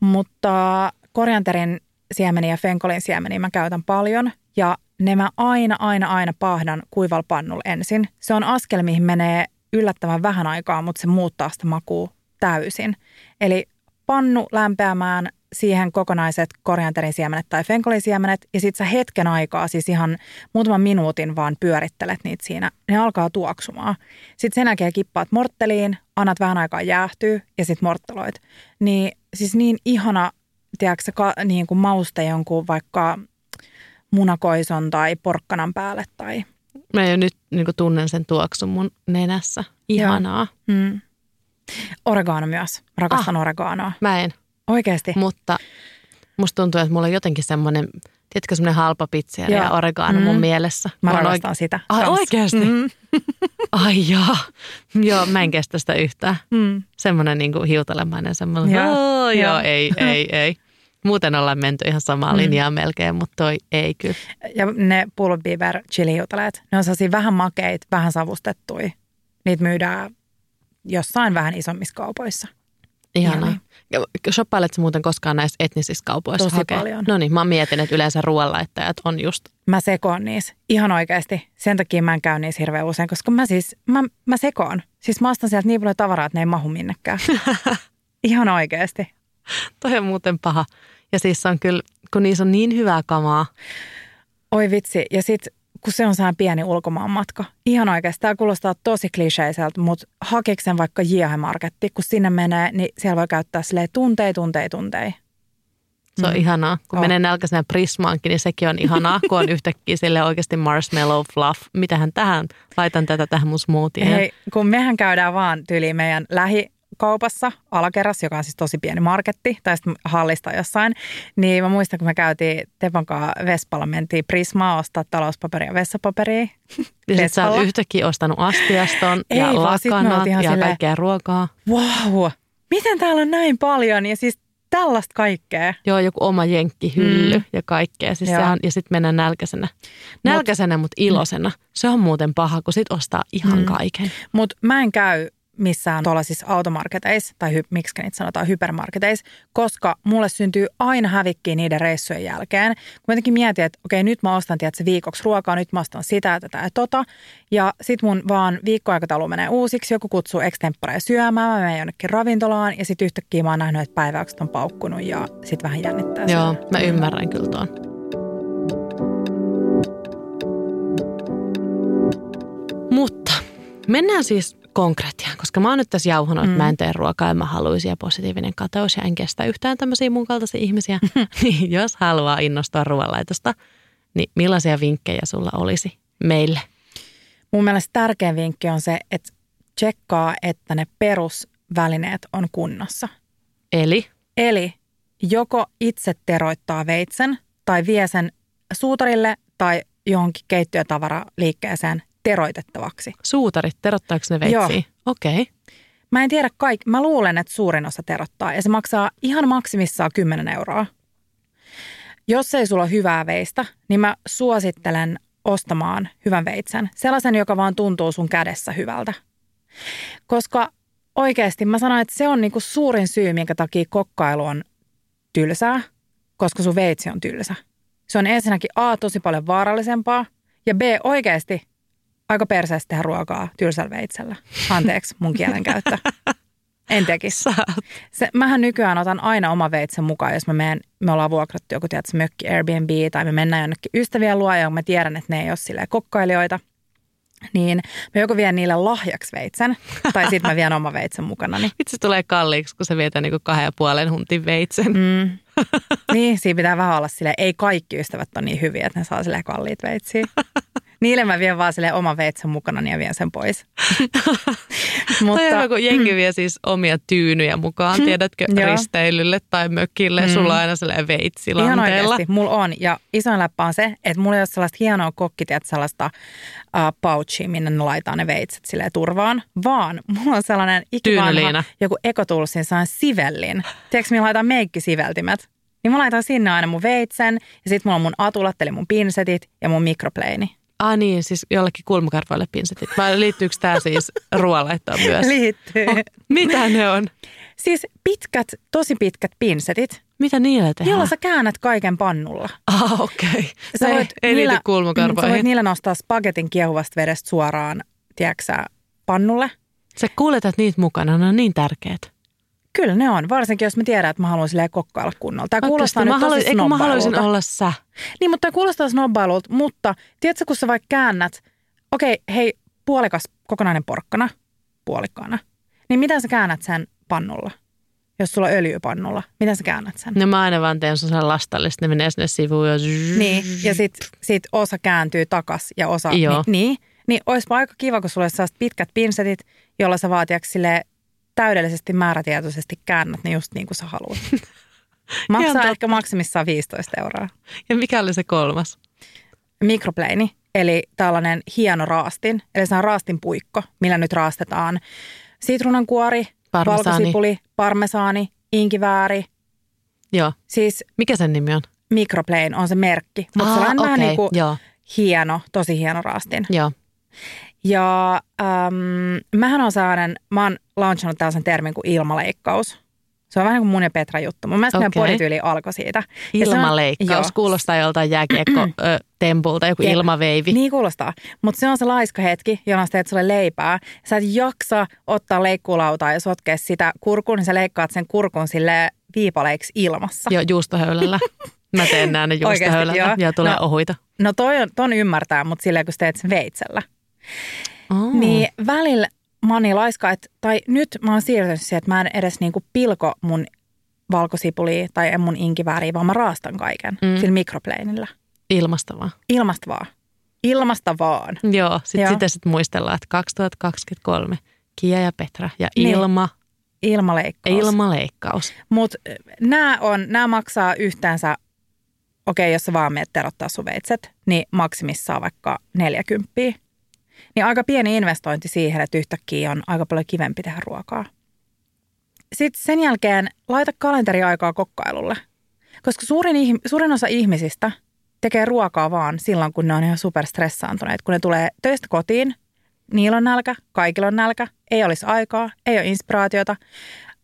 Mutta korianterin siemeniä ja fenkolin siemeniä mä käytän paljon. Ja ne mä aina, aina, aina pahdan kuival pannulla ensin. Se on askel, mihin menee yllättävän vähän aikaa, mutta se muuttaa sitä makua täysin. Eli pannu lämpeämään, siihen kokonaiset korianterin siemenet tai fenkolin siemenet ja sitten sä hetken aikaa, siis ihan muutaman minuutin vaan pyörittelet niitä siinä. Ne alkaa tuoksumaan. Sitten sen jälkeen kippaat mortteliin, annat vähän aikaa jäähtyä ja sitten mortteloit. Niin siis niin ihana, tiedätkö, ka, niin kuin mauste jonkun vaikka munakoison tai porkkanan päälle tai... Mä jo nyt niin tunnen sen tuoksun mun nenässä. Ihanaa. Mm. Oregano myös. Rakastan ah, oreganoa. Mä en. Oikeasti? Mutta musta tuntuu, että mulla on jotenkin semmoinen, tiedätkö semmoinen halpa pizzeria ja oregano mm. mun mielessä. Mä, rakastan oike- sitä. Ai kans. oikeasti? Mm. Ai joo. Joo, mä en kestä sitä yhtään. Mm. Semmoinen niin kuin hiutalemainen semmoinen, joo, oh, joo, ei, ei, ei. Muuten ollaan menty ihan samaa mm. linjaa melkein, mutta toi ei kyllä. Ja ne pulled beaver chili ne on sellaisia vähän makeit, vähän savustettuja. Niitä myydään jossain vähän isommissa kaupoissa. Ihanaa. Shoppailetko muuten koskaan näissä etnisissä kaupoissa? Tosi hakea? paljon. No niin, mä mietin, että yleensä ruoanlaittajat on just Mä sekoon niissä. Ihan oikeasti. Sen takia mä en käy niissä hirveän usein, koska mä siis, mä, mä sekoon. Siis mä ostan sieltä niin paljon tavaraa, että ne ei mahu minnekään. Ihan oikeasti. Toi on muuten paha. Ja siis on kyllä, kun niissä on niin hyvää kamaa. Oi vitsi. Ja sit kun se on sehän pieni ulkomaan matka. Ihan oikeasti. Tämä kuulostaa tosi kliseiseltä, mutta hakeeko sen vaikka Jiehe-marketti, kun sinne menee, niin siellä voi käyttää silleen tunteja, tunteja, tunteja. Se on Mm. ihanaa. Kun On. menee nälkäisenä Prismaankin, niin sekin on ihanaa, kun on yhtäkkiä sille oikeasti marshmallow fluff. Mitähän tähän, laitan tätä tähän mun smoothieen. Hei, kun mehän käydään vaan tyyliin meidän lähikaupassa, alakerras, joka on siis tosi pieni marketti, tai sitten hallista jossain, niin mä muistan, kun me käytiin Tepon kanssa Vespalla, mentiin Prismaa ostaa talouspaperia ja vessapaperia. ja sä oot yhtäkkiä ostanut astiaston Ei ja lakanat ja silleen- kaikkea ruokaa. Wow, miten täällä on näin paljon ja siis tällaista kaikkea. Joo, joku oma jenkkihylly Mm. ja kaikkea. Siis sehän, ja sitten mennään nälkäisenä. Nälkäisenä, mutta iloisena. Se on muuten paha, kun sit ostaa ihan Mm. kaiken. Mutta mä en käy missään tuollaisissa automarketeissa, tai hy, miksi niitä sanotaan hypermarketeissa, koska mulle syntyy aina hävikkiä niiden reissujen jälkeen. Kun mä jotenkin mietin, että okei, nyt mä ostan tiedätkö, viikoksi ruokaa, nyt mä ostan sitä tätä ja tota. Ja sit mun vaan viikkoaikataulu menee uusiksi, joku kutsuu extemporea syömään, mä menen jonnekin ravintolaan ja sit yhtäkkiä mä oon nähnyt, että päiväykset on paukkunut ja sit vähän jännittää. Joo, mä ymmärrän kyllä tuon. Mutta mennään siis konkretiaan, koska mä oon nyt tässä jauhunut, että mä en tee ruokaa ja mä haluaisin ja positiivinen kateus ja en kestä yhtään tämmöisiä mun kaltaisia ihmisiä. niin jos haluaa innostua ruoanlaitosta, niin millaisia vinkkejä sulla olisi meille? Mun mielestä tärkein vinkki on se, että tsekkaa, että ne perusvälineet on kunnossa. Eli Eli joko itse teroittaa veitsen tai vie sen suutarille tai johonkin keittiötavaraliikkeeseen teroitettavaksi. suutarit, terottaako ne veitsiä? Okei. Okay. Mä en tiedä kaikki, mä luulen, että suurin osa terottaa ja se maksaa ihan maksimissaan 10 euroa. Jos ei sulla ole hyvää veistä, niin mä suosittelen ostamaan hyvän veitsen. Sellaisen, joka vaan tuntuu sun kädessä hyvältä. Koska oikeasti mä sanoin, että se on niinku suurin syy, minkä takia kokkailu on tylsää, koska sun veitsi on tylsä. Se on ensinnäkin A, tosi paljon vaarallisempaa ja B, oikeasti aika perseestä tehdä ruokaa tylsällä veitsellä. Anteeksi mun kielenkäyttö. En tekisi. Se, mähän nykyään otan aina oma veitsen mukaan, jos mä menen, me ollaan vuokrattu joku tiedätkö, mökki Airbnb tai me mennään jonnekin ystävien luo ja mä tiedän, että ne ei ole silleen kokkailijoita. Niin mä joko vien niille lahjaksi veitsen tai sitten mä vien oma veitsen mukana. Niin, Itse tulee kalliiksi, kun se vietää niinku kahden ja puolen huntin veitsen. mm, niin siinä pitää vähän olla silleen, ei kaikki ystävät ole niin hyviä, että ne saa silleen kalliit veitsiä. Niille mä vien vaan silleen oman veitsen mukana niin ja vien sen pois. Mutta... Tai kun jengi vie siis omia tyynyjä mukaan, tiedätkö, Joo. risteilylle tai mökille. Mm. Sulla on aina sellainen veitsi Ihan oikeasti, mulla on. Ja isoin läppä on se, että mulla ei ole sellaista hienoa kokkitiet, sellaista uh, pouchia, minne ne laittaa ne veitset silleen turvaan, vaan mulla on sellainen ikivanha, joku ekotulsin sellainen sivellin. Tiedätkö, millä laitan meikkisiveltimet? Niin mä laitan sinne aina mun veitsen ja sitten mulla on mun atulat, eli mun pinsetit ja mun mikropleini. Ah niin, siis jollekin kulmakarvoille pinsetit. Vai liittyykö tämä siis ruoanlaittoon myös? Liittyy. Oh, mitä ne on? Siis pitkät, tosi pitkät pinsetit, Mitä niillä tehdään? jolla sä käännät kaiken pannulla. Ah, okei. Okay. Sä ei, voit ei niillä- liity kulmakarvoihin. Sä voit niillä nostaa spagetin kiehuvasta vedestä suoraan, tiedätkö pannulle. Sä kuljetat niitä mukana, ne on niin tärkeät. Kyllä ne on, varsinkin jos mä tiedän, että mä haluan silleen kokkailla kunnolla. Tämä kuulostaa mä, nyt haluaisin, tosi eikö mä haluaisin olla sä. Niin, mutta tämä kuulostaa snobbailulta, mutta tiedätkö, kun sä vaikka käännät, okei, hei, puolikas kokonainen porkkana, puolikkaana, niin miten sä käännät sen pannulla? Jos sulla on öljypannulla, miten sä käännät sen? No mä aina vaan teen sellaisen lastalle, sitten ne menee sinne sivuun ja... Niin, ja sitten sit osa kääntyy takas ja osa... Joo. Niin, niin, niin olisipa aika kiva, kun sulla olisi pitkät pinsetit, jolla sä vaatiaksi täydellisesti määrätietoisesti käännät ne just niin kuin sä haluat. Maksaa ehkä maksimissaan 15 euroa. Ja mikä oli se kolmas? Mikropleini, eli tällainen hieno raastin, eli se on raastin puikko, millä nyt raastetaan sitruunankuori, Parmesaani. valkosipuli, parmesaani, inkivääri. Joo. Siis Mikä sen nimi on? Microplane on se merkki, mutta se on vähän okei, niin kuin Joo, hieno, tosi hieno raastin. joo. Ja äm, mähän on sellainen, mä oon launchannut tällaisen termin kuin ilmaleikkaus. Se on vähän kuin mun ja Petra juttu. Mun mielestä okay. meidän podityyli alkoi siitä. Ilmaleikkaus. On, kuulostaa joltain jääkiekko-tempulta, joku Jep. ilmaveivi. Niin kuulostaa. Mutta se on se laiska hetki, jolloin sä teet sulle leipää. Sä et jaksa ottaa leikkuulautaa ja sotkea sitä kurkun, niin sä leikkaat sen kurkun sille viipaleiksi ilmassa. Joo, juustohöylällä. Mä teen näin juustohöylällä ja tulee no, ohuita. No toi on, ton ymmärtää, mutta silleen kun sä teet sen veitsellä. Oh. Niin välillä mä oon niin laiska, että, tai nyt mä oon siirtynyt siihen, että mä en edes niinku pilko mun valkosipulia tai en mun inkivääriä, vaan mä raastan kaiken mm. sillä mikropleinillä. Ilmasta vaan. Ilmasta vaan. Joo, sit Joo. sitä sitten muistellaan, että 2023 Kia ja Petra ja niin. ilma. Niin. Ilmaleikkaus. Ilmaleikkaus. Mutta nämä, on, nämä maksaa yhteensä, okei okay, jos sä vaan meet terottaa sun veitset, niin maksimissaan vaikka 40. Niin aika pieni investointi siihen, että yhtäkkiä on aika paljon kivempi tehdä ruokaa. Sitten sen jälkeen laita kalenteriaikaa kokkailulle. Koska suurin, suurin osa ihmisistä tekee ruokaa vaan silloin, kun ne on ihan superstressaantuneet. Kun ne tulee töistä kotiin, niillä on nälkä, kaikilla on nälkä, ei olisi aikaa, ei ole inspiraatiota.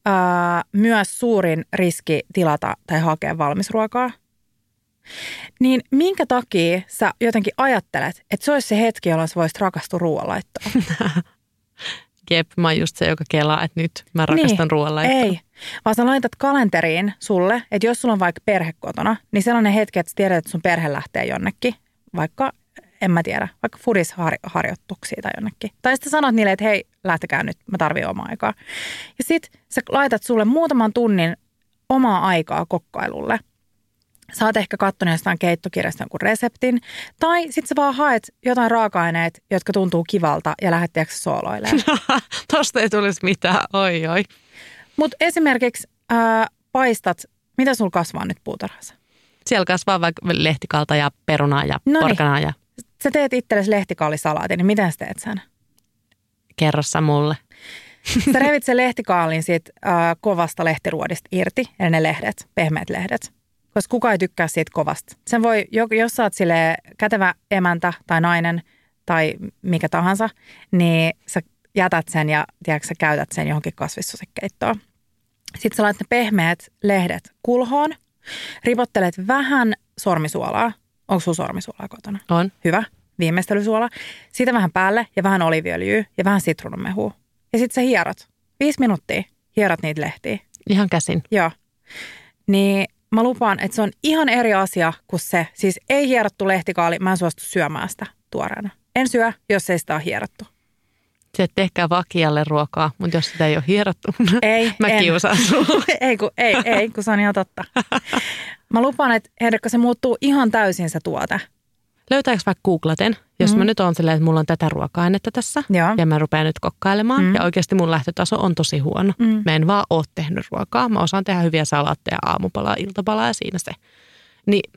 Ää, myös suurin riski tilata tai hakea valmisruokaa – niin minkä takia sä jotenkin ajattelet, että se olisi se hetki, jolloin sä voisit rakastua ruoanlaittoon? Jep, mä oon just se, joka kelaa, että nyt mä rakastan niin, ruoanlaittoa. Ei, vaan sä laitat kalenteriin sulle, että jos sulla on vaikka perhe kotona, niin sellainen hetki, että sä tiedät, että sun perhe lähtee jonnekin, vaikka en mä tiedä, vaikka fudisharjoituksiin tai jonnekin. Tai sitten sanot niille, että hei, lähtekää nyt, mä tarvitsen omaa aikaa. Ja sit sä laitat sulle muutaman tunnin omaa aikaa kokkailulle – Sä oot ehkä katsonut jostain keittokirjasta jonkun reseptin. Tai sitten sä vaan haet jotain raaka-aineet, jotka tuntuu kivalta ja lähdet tiedätkö sooloilemaan. Tosta ei tulisi mitään, oi oi. Mutta esimerkiksi ää, paistat, mitä sulla kasvaa nyt puutarhassa? Siellä kasvaa vaikka lehtikalta ja perunaa ja Noniin. porkanaa. Ja... Sä teet itsellesi lehtikaalisalaatin, niin miten sä teet sen? Kerrossa mulle. Sä revit sen lehtikaalin siitä äh, kovasta lehtiruodista irti, eli ne lehdet, pehmeät lehdet koska kukaan ei tykkää siitä kovasta. Sen voi, jos sä oot sille kätevä emäntä tai nainen tai mikä tahansa, niin sä jätät sen ja tiedätkö, sä käytät sen johonkin kasvissusekeittoon. Sitten sä laitat ne pehmeät lehdet kulhoon, ripottelet vähän sormisuolaa. Onko sulla sormisuolaa kotona? On. Hyvä. Viimeistelysuola. Siitä vähän päälle ja vähän oliviöljyä ja vähän sitruunamehua. Ja sitten sä hierot. Viisi minuuttia hierot niitä lehtiä. Ihan käsin. Joo. Niin mä lupaan, että se on ihan eri asia kuin se. Siis ei hierottu lehtikaali, mä en suostu syömään sitä tuoreena. En syö, jos ei sitä ole hierottu. Se, tehkää vakialle ruokaa, mutta jos sitä ei ole hierottu, ei, mä en. kiusaan ei, kun, ei, ei, kun se on ihan totta. Mä lupaan, että Henrikka, se muuttuu ihan täysin se tuote löytääkö vaikka googlaten, jos mm. mä nyt on silleen, että mulla on tätä ruoka-ainetta tässä Joo. ja mä rupean nyt kokkailemaan mm. ja oikeasti mun lähtötaso on tosi huono. Mm. Mä en vaan oo tehnyt ruokaa. Mä osaan tehdä hyviä salaatteja, aamupalaa, iltapalaa ja siinä se. Niin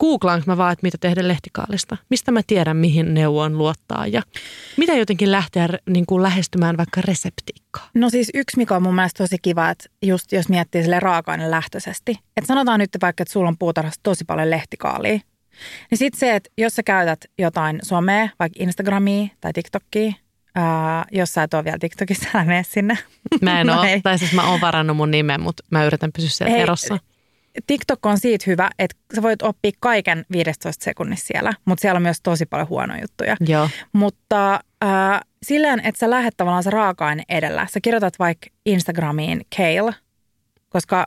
googlaanko mä vaan, että mitä tehdä lehtikaalista? Mistä mä tiedän, mihin neuvoon luottaa ja mitä jotenkin lähteä niin kuin lähestymään vaikka reseptiikkaa? No siis yksi, mikä on mun mielestä tosi kiva, että just jos miettii sille raaka lähtöisesti. Että sanotaan nyt vaikka, että sulla on puutarhassa tosi paljon lehtikaalia niin sitten se, että jos sä käytät jotain somea, vaikka Instagramia tai TikTokia, ää, jos sä et ole vielä TikTokissa, älä mene sinne. Mä en ole, tai siis mä oon varannut mun nimen, mutta mä yritän pysyä siellä Hei, erossa. TikTok on siitä hyvä, että sä voit oppia kaiken 15 sekunnissa siellä, mutta siellä on myös tosi paljon huonoja juttuja. Joo. Mutta äh, silleen, että sä lähdet tavallaan se raaka-aine edellä. Sä kirjoitat vaikka Instagramiin kale, koska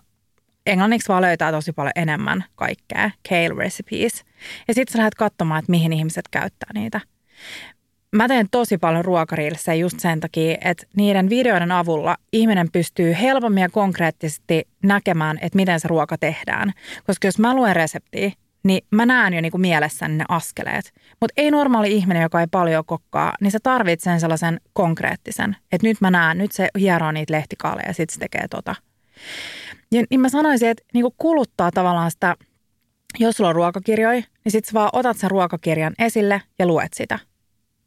englanniksi vaan löytää tosi paljon enemmän kaikkea, kale recipes. Ja sitten sä lähdet katsomaan, että mihin ihmiset käyttää niitä. Mä teen tosi paljon ruokariilsejä just sen takia, että niiden videoiden avulla ihminen pystyy helpommin ja konkreettisesti näkemään, että miten se ruoka tehdään. Koska jos mä luen reseptiä, niin mä näen jo niinku mielessäni ne askeleet. Mutta ei normaali ihminen, joka ei paljon kokkaa, niin se tarvitsee sen sellaisen konkreettisen, että nyt mä näen, nyt se hieroo niitä lehtikaaleja ja sitten se tekee tota. Ja, niin mä sanoisin, että niin kuluttaa tavallaan sitä, jos sulla on ruokakirjoja, niin sit sä vaan otat sen ruokakirjan esille ja luet sitä.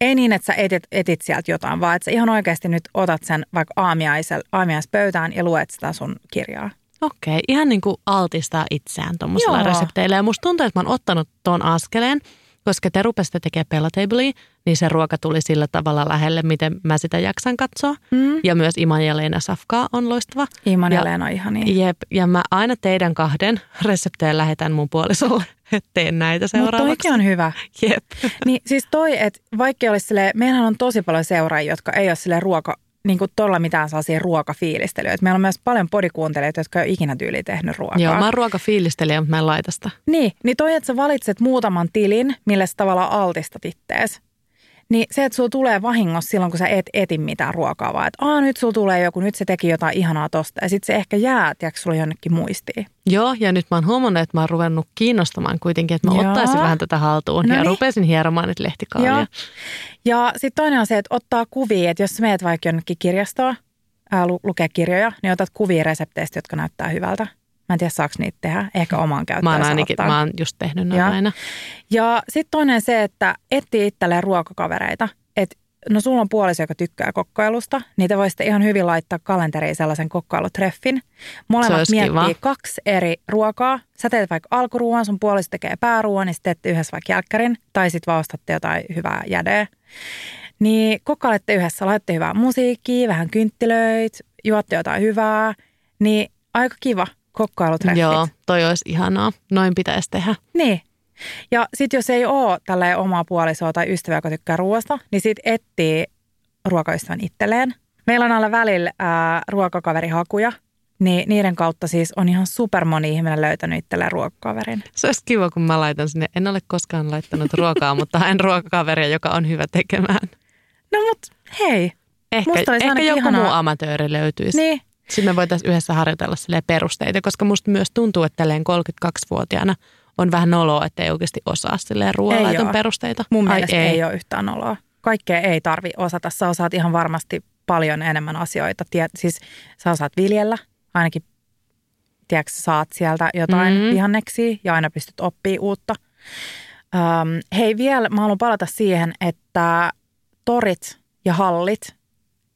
Ei niin, että sä etit, etit sieltä jotain, vaan että sä ihan oikeasti nyt otat sen vaikka aamiaispöytään ja luet sitä sun kirjaa. Okei, ihan niin kuin altistaa itseään tuommoisilla resepteillä. Ja musta tuntuu, että mä oon ottanut ton askeleen. Koska te rupesitte tekemään Pelatablia, niin se ruoka tuli sillä tavalla lähelle, miten mä sitä jaksan katsoa. Mm. Ja myös Iman ja Leena Safkaa on loistava. Iman ja, Ja- Leena on ihan niin. Jep, ja mä aina teidän kahden reseptejä lähetän mun puolisolle, että teen näitä Mutta seuraavaksi. toikin on hyvä. Jep. Niin siis toi, että vaikka olisi silleen, meillähän on tosi paljon seuraajia, jotka ei ole sille ruoka, niin kuin tuolla mitään sellaisia ruokafiilistelyitä. Meillä on myös paljon podikuuntelijoita, jotka ei ole ikinä tyyliin tehnyt ruokaa. Joo, mä oon ruokafiilistelijä, mutta mä en laita sitä. Niin, niin toi, että sä valitset muutaman tilin, millä sä tavallaan altistat ittees. Niin se, että sulla tulee vahingossa silloin, kun sä et eti mitään ruokaa, vaan että Aa, nyt sulla tulee joku, nyt se teki jotain ihanaa tosta. Ja sitten se ehkä jää, tiedätkö, sulla jonnekin muistiin. Joo, ja nyt mä oon huomannut, että mä oon ruvennut kiinnostamaan kuitenkin, että mä Joo. ottaisin vähän tätä haltuun. No ja niin. rupesin hieromaan niitä lehtikaalia. Joo. Ja sitten toinen on se, että ottaa kuvia, että jos sä meet vaikka jonnekin kirjastoon ää, lu- lukea kirjoja, niin otat kuvia resepteistä, jotka näyttää hyvältä. Mä en tiedä, saako niitä tehdä. Ehkä omaan käyttöön Mä oon ainakin, mä oon just tehnyt Joo. aina. Ja sitten toinen se, että etsii itselleen ruokakavereita. Että no sulla on puoliso, joka tykkää kokkailusta, niin te voisitte ihan hyvin laittaa kalenteriin sellaisen kokkailutreffin. Molemmat miettii kiva. kaksi eri ruokaa. Sä teet vaikka alkuruoan, sun puoliso tekee pääruoan, niin sitten teette yhdessä vaikka jälkkärin. Tai sitten vaan ostatte jotain hyvää jädeä. Niin kokkailette yhdessä, laitte hyvää musiikkia, vähän kynttilöitä, juotte jotain hyvää. Niin aika kiva kokkailutreffit. Joo, toi olisi ihanaa. Noin pitäisi tehdä. Niin. Ja sitten jos ei ole tälleen omaa puolisoa tai ystävää, joka tykkää ruoasta, niin sitten etsii ruokaystävän itselleen. Meillä on alla välillä ää, ruokakaverihakuja, niin niiden kautta siis on ihan super moni ihminen löytänyt itselleen ruokakaverin. Se olisi kiva, kun mä laitan sinne. En ole koskaan laittanut ruokaa, mutta haen ruokakaveria, joka on hyvä tekemään. No mut hei, Ehkä, ehkä joku ihanaa- muu amatööri löytyisi. niin, Sitten me voitaisiin yhdessä harjoitella perusteita, koska musta myös tuntuu, että tälleen 32-vuotiaana on vähän noloa, että ei oikeasti osaa silleen ruoanlaiton perusteita. mun Ai mielestä ei. ei ole yhtään noloa. Kaikkea ei tarvi osata. Sä osaat ihan varmasti paljon enemmän asioita. Tiet, siis sä osaat viljellä, ainakin tiedätkö, sä saat sieltä jotain Mm. mm. vihanneksia ja aina pystyt oppimaan uutta. Öm, hei vielä, mä haluan palata siihen, että torit ja hallit,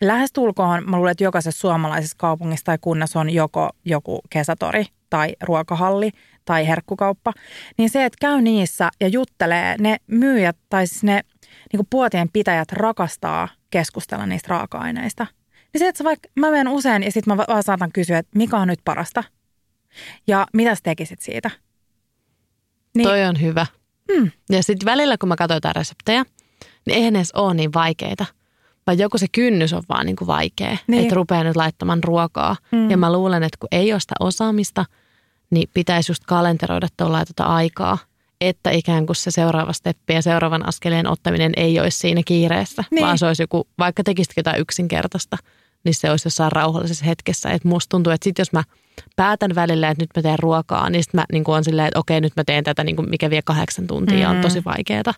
lähestulkoon mä luulen, että jokaisessa suomalaisessa kaupungissa tai kunnassa on joko joku kesätori tai ruokahalli tai herkkukauppa, niin se, että käy niissä ja juttelee, ne myyjät tai siis ne niin puotien pitäjät rakastaa keskustella niistä raaka-aineista. Niin se, että vaikka, mä menen usein ja sitten mä va- vaan saatan kysyä, että mikä on nyt parasta ja mitä sä tekisit siitä. Niin. Toi on hyvä. Hmm. Ja sitten välillä, kun mä katsoin jotain reseptejä, niin eihän edes ole niin vaikeita. Vaan joku se kynnys on vaan niin kuin vaikea, Niin. että rupeaa nyt laittamaan ruokaa. Mm. Ja mä luulen, että kun ei ole sitä osaamista, niin pitäisi just kalenteroida tuolla tota aikaa, että ikään kuin se seuraava steppi ja seuraavan askeleen ottaminen ei olisi siinä kiireessä, Niin. vaan se olisi joku, vaikka tekisitkö jotain yksinkertaista, niin se olisi jossain rauhallisessa hetkessä. Että musta tuntuu, että sit jos mä päätän välillä, että nyt mä teen ruokaa, niin sitten mä niin on silleen, että okei, nyt mä teen tätä, niin kuin mikä vie kahdeksan tuntia Mm. on tosi vaikeaa.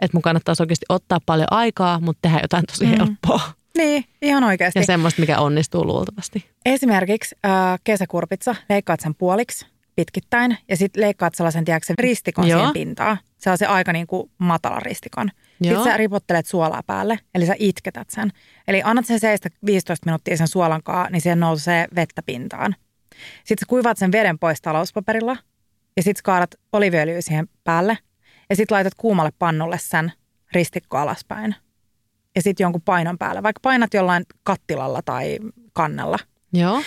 Että mun kannattaisi oikeasti ottaa paljon aikaa, mutta tehdä jotain tosi Mm. helppoa. Niin, ihan oikeasti. Ja semmoista, mikä onnistuu luultavasti. Esimerkiksi äh, kesäkurpitsa, leikkaat sen puoliksi pitkittäin ja sitten leikkaat sellaisen, tiedätkö, ristikon Joo. siihen pintaan. Se on se aika niin kuin matala ristikon. Sitten Joo. sä ripottelet suolaa päälle, eli sä itketät sen. Eli annat sen seistä 15 minuuttia sen suolan kaa, niin siihen nousee vettä pintaan. Sitten sä kuivaat sen veden pois talouspaperilla ja sitten kaadat oliviöljyä siihen päälle ja sitten laitat kuumalle pannulle sen ristikko alaspäin. Ja sitten jonkun painon päälle, vaikka painat jollain kattilalla tai kannella – Joo.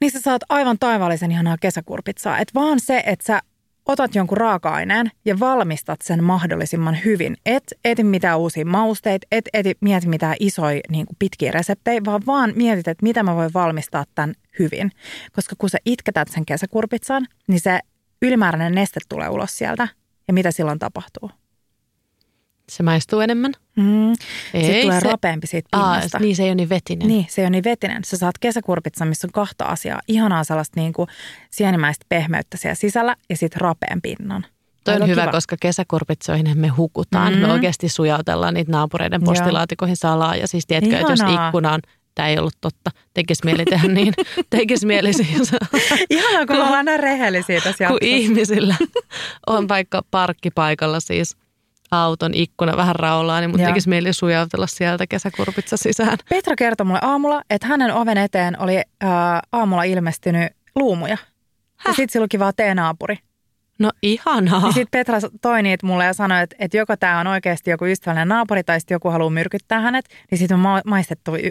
niin sä saat aivan taivaallisen ihanaa kesäkurpitsaa. Et vaan se, että sä otat jonkun raaka-aineen ja valmistat sen mahdollisimman hyvin. Et eti mitään uusia mausteita, et eti, mieti mitään isoja niin kuin pitkiä reseptejä, vaan vaan mietit, että mitä mä voin valmistaa tämän hyvin. Koska kun sä itketät sen kesäkurpitsan, niin se ylimääräinen neste tulee ulos sieltä. Ja mitä silloin tapahtuu? Se maistuu enemmän. Mm. Ei, Sitten tulee se- rapeampi siitä Aa, pinnasta. niin se ei ole niin vetinen. Niin, se on niin vetinen. Sä saat kesäkurpitsan, missä on kahta asiaa. Ihanaa sellaista niin kuin sienimäistä pehmeyttä siellä sisällä ja sitten rapean pinnan. Toi on Aika hyvä, kiva. koska kesäkurpitsoihin me hukutaan. Mm. Mm. Me oikeasti sujautellaan niitä naapureiden postilaatikoihin salaa. Ja siis tiedätkö, että jos ikkuna on, tämä ei ollut totta, tekisi mieli tehdä niin, tekisi mieli siis, Ihanaa, kun me ollaan näin rehellisiä tässä kun ihmisillä on vaikka parkkipaikalla siis auton ikkuna vähän raolaa, niin Joo. tekisi mieli sujautella sieltä kesäkurpitsa sisään. Petra kertoi mulle aamulla, että hänen oven eteen oli ää, aamulla ilmestynyt luumuja. Ja Häh? sitten sillä olikin vaan teenaapuri. No ihanaa. Niin sitten Petra toi niitä mulle ja sanoi, että, että joko tämä on oikeasti joku ystävällinen naapuri tai sitten joku haluaa myrkyttää hänet. Niin sitten me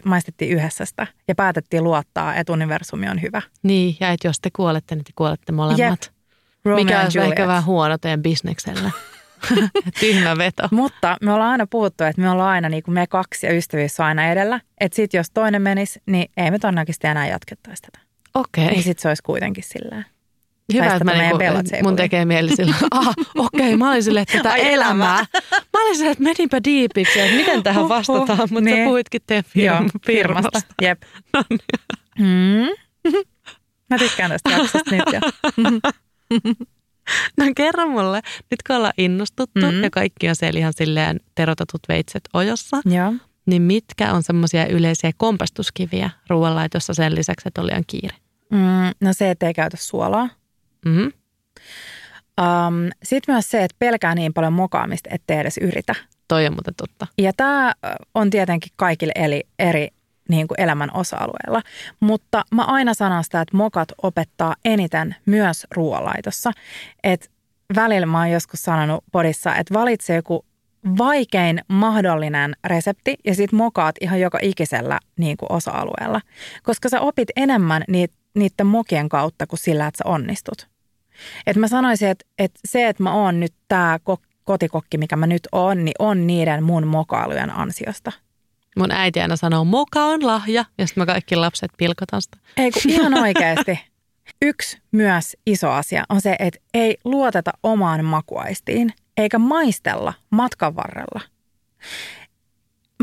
maistettiin yhdessä sitä ja päätettiin luottaa, että universumi on hyvä. Niin, ja että jos te kuolette, niin te kuolette molemmat. Yep. Mikä on ehkä vähän huono teidän bisnekselle. Tyhmä veto. Mutta me ollaan aina puhuttu, että me ollaan aina niin kuin me kaksi ja ystävyys on aina edellä. Että sitten jos toinen menisi, niin ei me todennäköisesti enää jatkettaisi tätä. Okei. Okay. Niin sitten se olisi kuitenkin silleen. Hyvä, että mä niinku, mun tekee mieli sillä, ah, okei, okay, mä olin sille, että tätä Ai elämää. Mä olin sille, että menipä diipiksi, että miten tähän uh, vastataan, mutta niin. sä puhuitkin teidän firma, Joo, firmasta. Jep. No niin. mm. Mä tykkään tästä jaksosta nyt jo. No kerro mulle, nyt kun ollaan innostuttu mm-hmm. ja kaikki on siellä ihan silleen terotatut veitset ojossa, Joo. niin mitkä on semmoisia yleisiä kompastuskiviä ruoanlaitossa sen lisäksi, että oli ihan kiire? Mm, no se, että ei käytä suolaa. Mm-hmm. Um, Sitten myös se, että pelkää niin paljon mokaamista, ettei edes yritä. Toi on muuten totta. Ja tämä on tietenkin kaikille eli eri niin kuin elämän osa-alueella. Mutta mä aina sanon sitä, että mokat opettaa eniten myös ruoanlaitossa. Että välillä mä oon joskus sanonut podissa, että valitse joku vaikein mahdollinen resepti ja sit mokaat ihan joka ikisellä niin kuin osa-alueella. Koska sä opit enemmän niitä, niiden mokien kautta kuin sillä, että sä onnistut. Et mä sanoisin, että, että se, että mä oon nyt tämä kotikokki, mikä mä nyt oon, niin on niiden mun mokailujen ansiosta – Mun äiti aina sanoo, moka on lahja, ja sitten me kaikki lapset pilkotaan sitä. Ei kun ihan oikeasti. Yksi myös iso asia on se, että ei luoteta omaan makuaistiin, eikä maistella matkan varrella.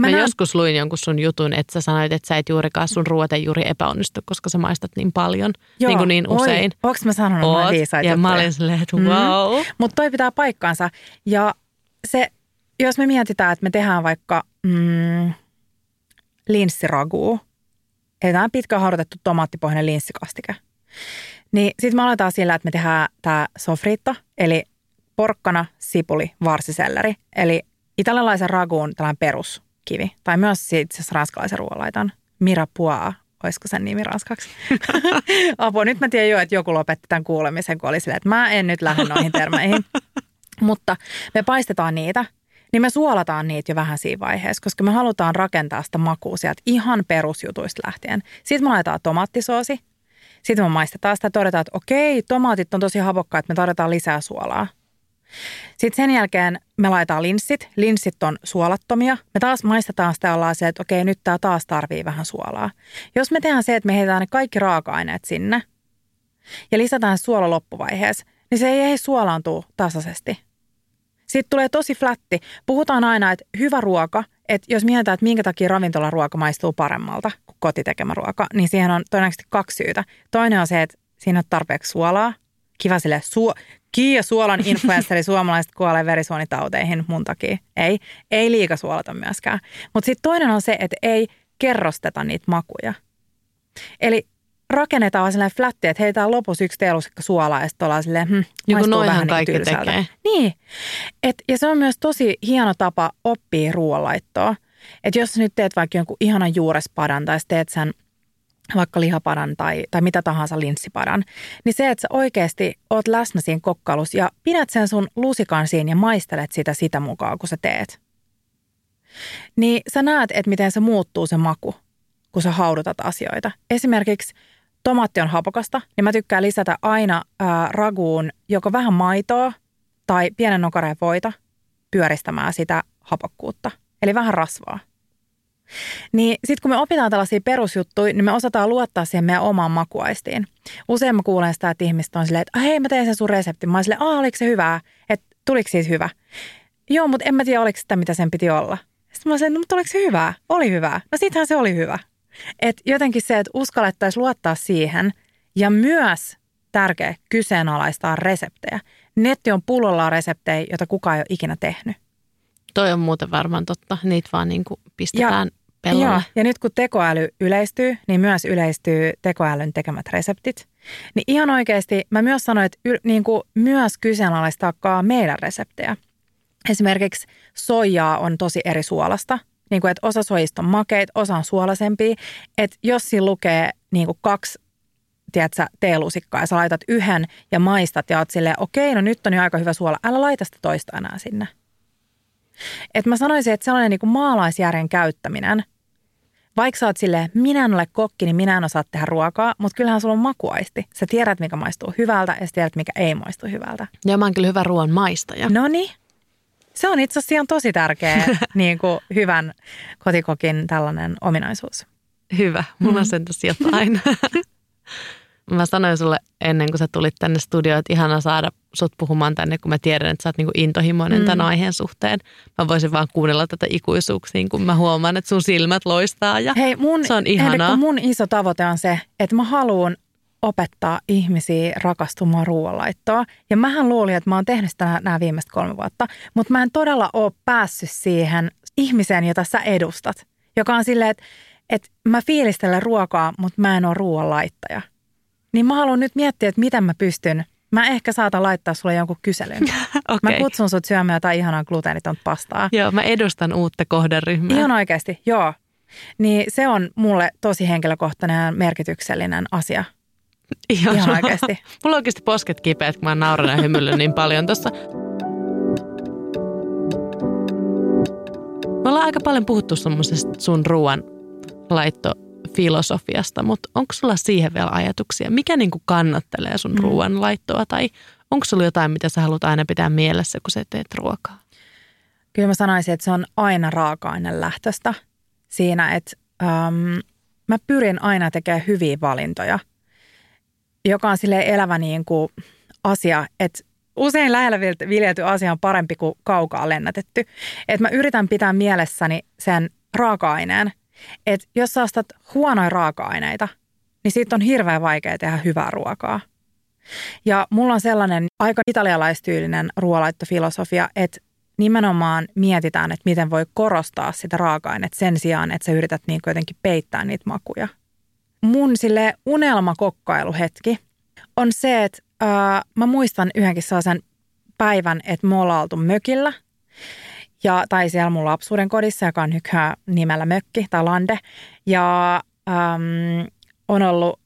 Mä, mä näen... joskus luin jonkun sun jutun, että sä sanoit, että sä et juurikaan sun ruote juuri epäonnistu, koska sä maistat niin paljon, Joo, niin kuin niin usein. Oi, onks mä sanonut Oot, viisaita Ja mä olin silleen, että wow. Mm. Mutta toi pitää paikkaansa. Ja se, jos me mietitään, että me tehdään vaikka mm, linssiraguu. Eli tämä on pitkä haudutettu tomaattipohjainen linssikastike. Niin sitten me aletaan sillä, että me tehdään tämä sofriitto, eli porkkana, sipuli, varsiselleri. Eli italialaisen raguun tällainen peruskivi. Tai myös itse asiassa ranskalaisen ruoanlaiton. Mirapua, olisiko sen nimi ranskaksi? Apua, nyt mä tiedän jo, että joku lopetti tämän kuulemisen, kun oli silleen, että mä en nyt lähde noihin termeihin. Mutta me paistetaan niitä niin me suolataan niitä jo vähän siinä vaiheessa, koska me halutaan rakentaa sitä makua sieltä ihan perusjutuista lähtien. Sitten me laitetaan tomaattisoosi. Sitten me maistetaan sitä ja todetaan, että okei, tomaatit on tosi hapokkaa, että me tarvitaan lisää suolaa. Sitten sen jälkeen me laitetaan linssit. Linssit on suolattomia. Me taas maistetaan sitä ollaan se, että okei, nyt tämä taas tarvii vähän suolaa. Jos me tehdään se, että me heitetään ne kaikki raaka-aineet sinne ja lisätään suola loppuvaiheessa, niin se ei suolaantua tasaisesti – sitten tulee tosi flätti. Puhutaan aina, että hyvä ruoka, että jos mietitään, että minkä takia ravintolaruoka maistuu paremmalta kuin kotitekemä ruoka, niin siihen on todennäköisesti kaksi syytä. Toinen on se, että siinä on tarpeeksi suolaa. Kiva sille, suo, Kiia suolan influenssari suomalaiset kuolee verisuonitauteihin mun takia. Ei, ei liika suolata myöskään. Mutta sitten toinen on se, että ei kerrosteta niitä makuja. Eli rakennetaan sellainen flätti, että heitään lopussa yksi teelusikka suolaa ja sitten ollaan silleen, hm, maistuu vähän niin tylsältä. Tekee. Niin. Et, ja se on myös tosi hieno tapa oppia ruoanlaittoa. Että jos nyt teet vaikka jonkun ihanan juurespadan tai teet sen vaikka lihapadan tai, tai mitä tahansa linssipadan, niin se, että sä oikeasti oot läsnä siinä kokkailus ja pidät sen sun lusikan siinä ja maistelet sitä sitä mukaan, kun sä teet. Niin sä näet, että miten se muuttuu se maku, kun sä haudutat asioita. Esimerkiksi tomaatti on hapokasta, niin mä tykkään lisätä aina ää, raguun joko vähän maitoa tai pienen nokareen voita pyöristämään sitä hapokkuutta. Eli vähän rasvaa. Niin sitten kun me opitaan tällaisia perusjuttuja, niin me osataan luottaa siihen meidän omaan makuaistiin. Usein mä kuulen sitä, että ihmiset on silleen, että hei mä teen sen sun reseptin. Mä oon silleen, aah oliko se hyvää? Että tuliko siis hyvä? Joo, mutta en mä tiedä oliko sitä mitä sen piti olla. Sitten mä sanoin, no, mutta oliko se hyvää? Oli hyvää. No sittenhän se oli hyvä. Et jotenkin se, että uskallettaisiin luottaa siihen ja myös tärkeä kyseenalaistaa reseptejä. Netti on pullollaan reseptejä, joita kukaan ei ole ikinä tehnyt. Toi on muuten varmaan totta. Niitä vaan niin kuin pistetään ja, pellolle. Joo, ja nyt kun tekoäly yleistyy, niin myös yleistyy tekoälyn tekemät reseptit. Niin ihan oikeasti mä myös sanoin, että y, niin kuin myös kyseenalaistaa meidän reseptejä. Esimerkiksi soijaa on tosi eri suolasta – niin kuin, että osa soista on makeit, osa on suolasempia. Että jos siinä lukee niin kuin kaksi tiedätkö, teelusikkaa ja sä laitat yhden ja maistat ja oot silleen, okei, no nyt on jo aika hyvä suola, älä laita sitä toista enää sinne. Et mä sanoisin, että sellainen niin kuin maalaisjärjen käyttäminen, vaikka sä oot silleen, minä en ole kokki, niin minä en osaa tehdä ruokaa, mutta kyllähän sulla on makuaisti. Sä tiedät, mikä maistuu hyvältä ja sä tiedät, mikä ei maistu hyvältä. Ja mä oon kyllä hyvä ruoan maistaja. No niin. Se on itse asiassa tosi tärkeä niin kuin hyvän kotikokin tällainen ominaisuus. Hyvä, mulla on sen tässä jotain. mä sanoin sulle ennen kuin sä tulit tänne studioon, että ihana saada sut puhumaan tänne, kun mä tiedän, että sä oot niinku intohimoinen mm. tämän aiheen suhteen. Mä voisin vaan kuunnella tätä ikuisuuksiin, kun mä huomaan, että sun silmät loistaa ja Hei, mun, se on ihanaa. mun iso tavoite on se, että mä haluan opettaa ihmisiä rakastumaan ruoanlaittoa. Ja mähän luulin, että mä oon tehnyt sitä nämä viimeiset kolme vuotta, mutta mä en todella ole päässyt siihen ihmiseen, jota sä edustat. Joka on silleen, että, että mä fiilistelen ruokaa, mutta mä en ole ruoanlaittaja. Niin mä haluan nyt miettiä, että miten mä pystyn. Mä ehkä saatan laittaa sulle jonkun kyselyn. okay. Mä kutsun sut syömään jotain ihanaa gluteenitonta pastaa. Joo, mä edustan uutta kohderyhmää. Ihan oikeasti, joo. Niin se on mulle tosi henkilökohtainen ja merkityksellinen asia. Ihan, Ihan oikeasti. Mulla on oikeasti posket kipeät, kun mä nauran ja hymyillen niin paljon tuossa. Me ollaan aika paljon puhuttu sun ruoan laittofilosofiasta, mutta onko sulla siihen vielä ajatuksia? Mikä niin kuin kannattelee sun mm. ruoan laittoa tai onko sulla jotain, mitä sä haluat aina pitää mielessä, kun sä teet ruokaa? Kyllä mä sanoisin, että se on aina raaka-aine lähtöstä siinä, että äm, mä pyrin aina tekemään hyviä valintoja, joka on sille elävä niin kuin asia, että usein lähellä viljelty asia on parempi kuin kaukaa lennätetty. Että mä yritän pitää mielessäni sen raaka-aineen, että jos sä ostat huonoja raaka-aineita, niin siitä on hirveän vaikea tehdä hyvää ruokaa. Ja mulla on sellainen aika italialaistyylinen ruoalaittofilosofia, että nimenomaan mietitään, että miten voi korostaa sitä raaka-ainetta sen sijaan, että sä yrität niin jotenkin peittää niitä makuja. Mun sille unelmakokkailuhetki on se, että ää, mä muistan yhdenkin sellaisen päivän, että me ollaan oltu mökillä – ja, tai siellä mun lapsuuden kodissa, joka on nykyään nimellä Mökki tai Lande. Ja äm, on ollut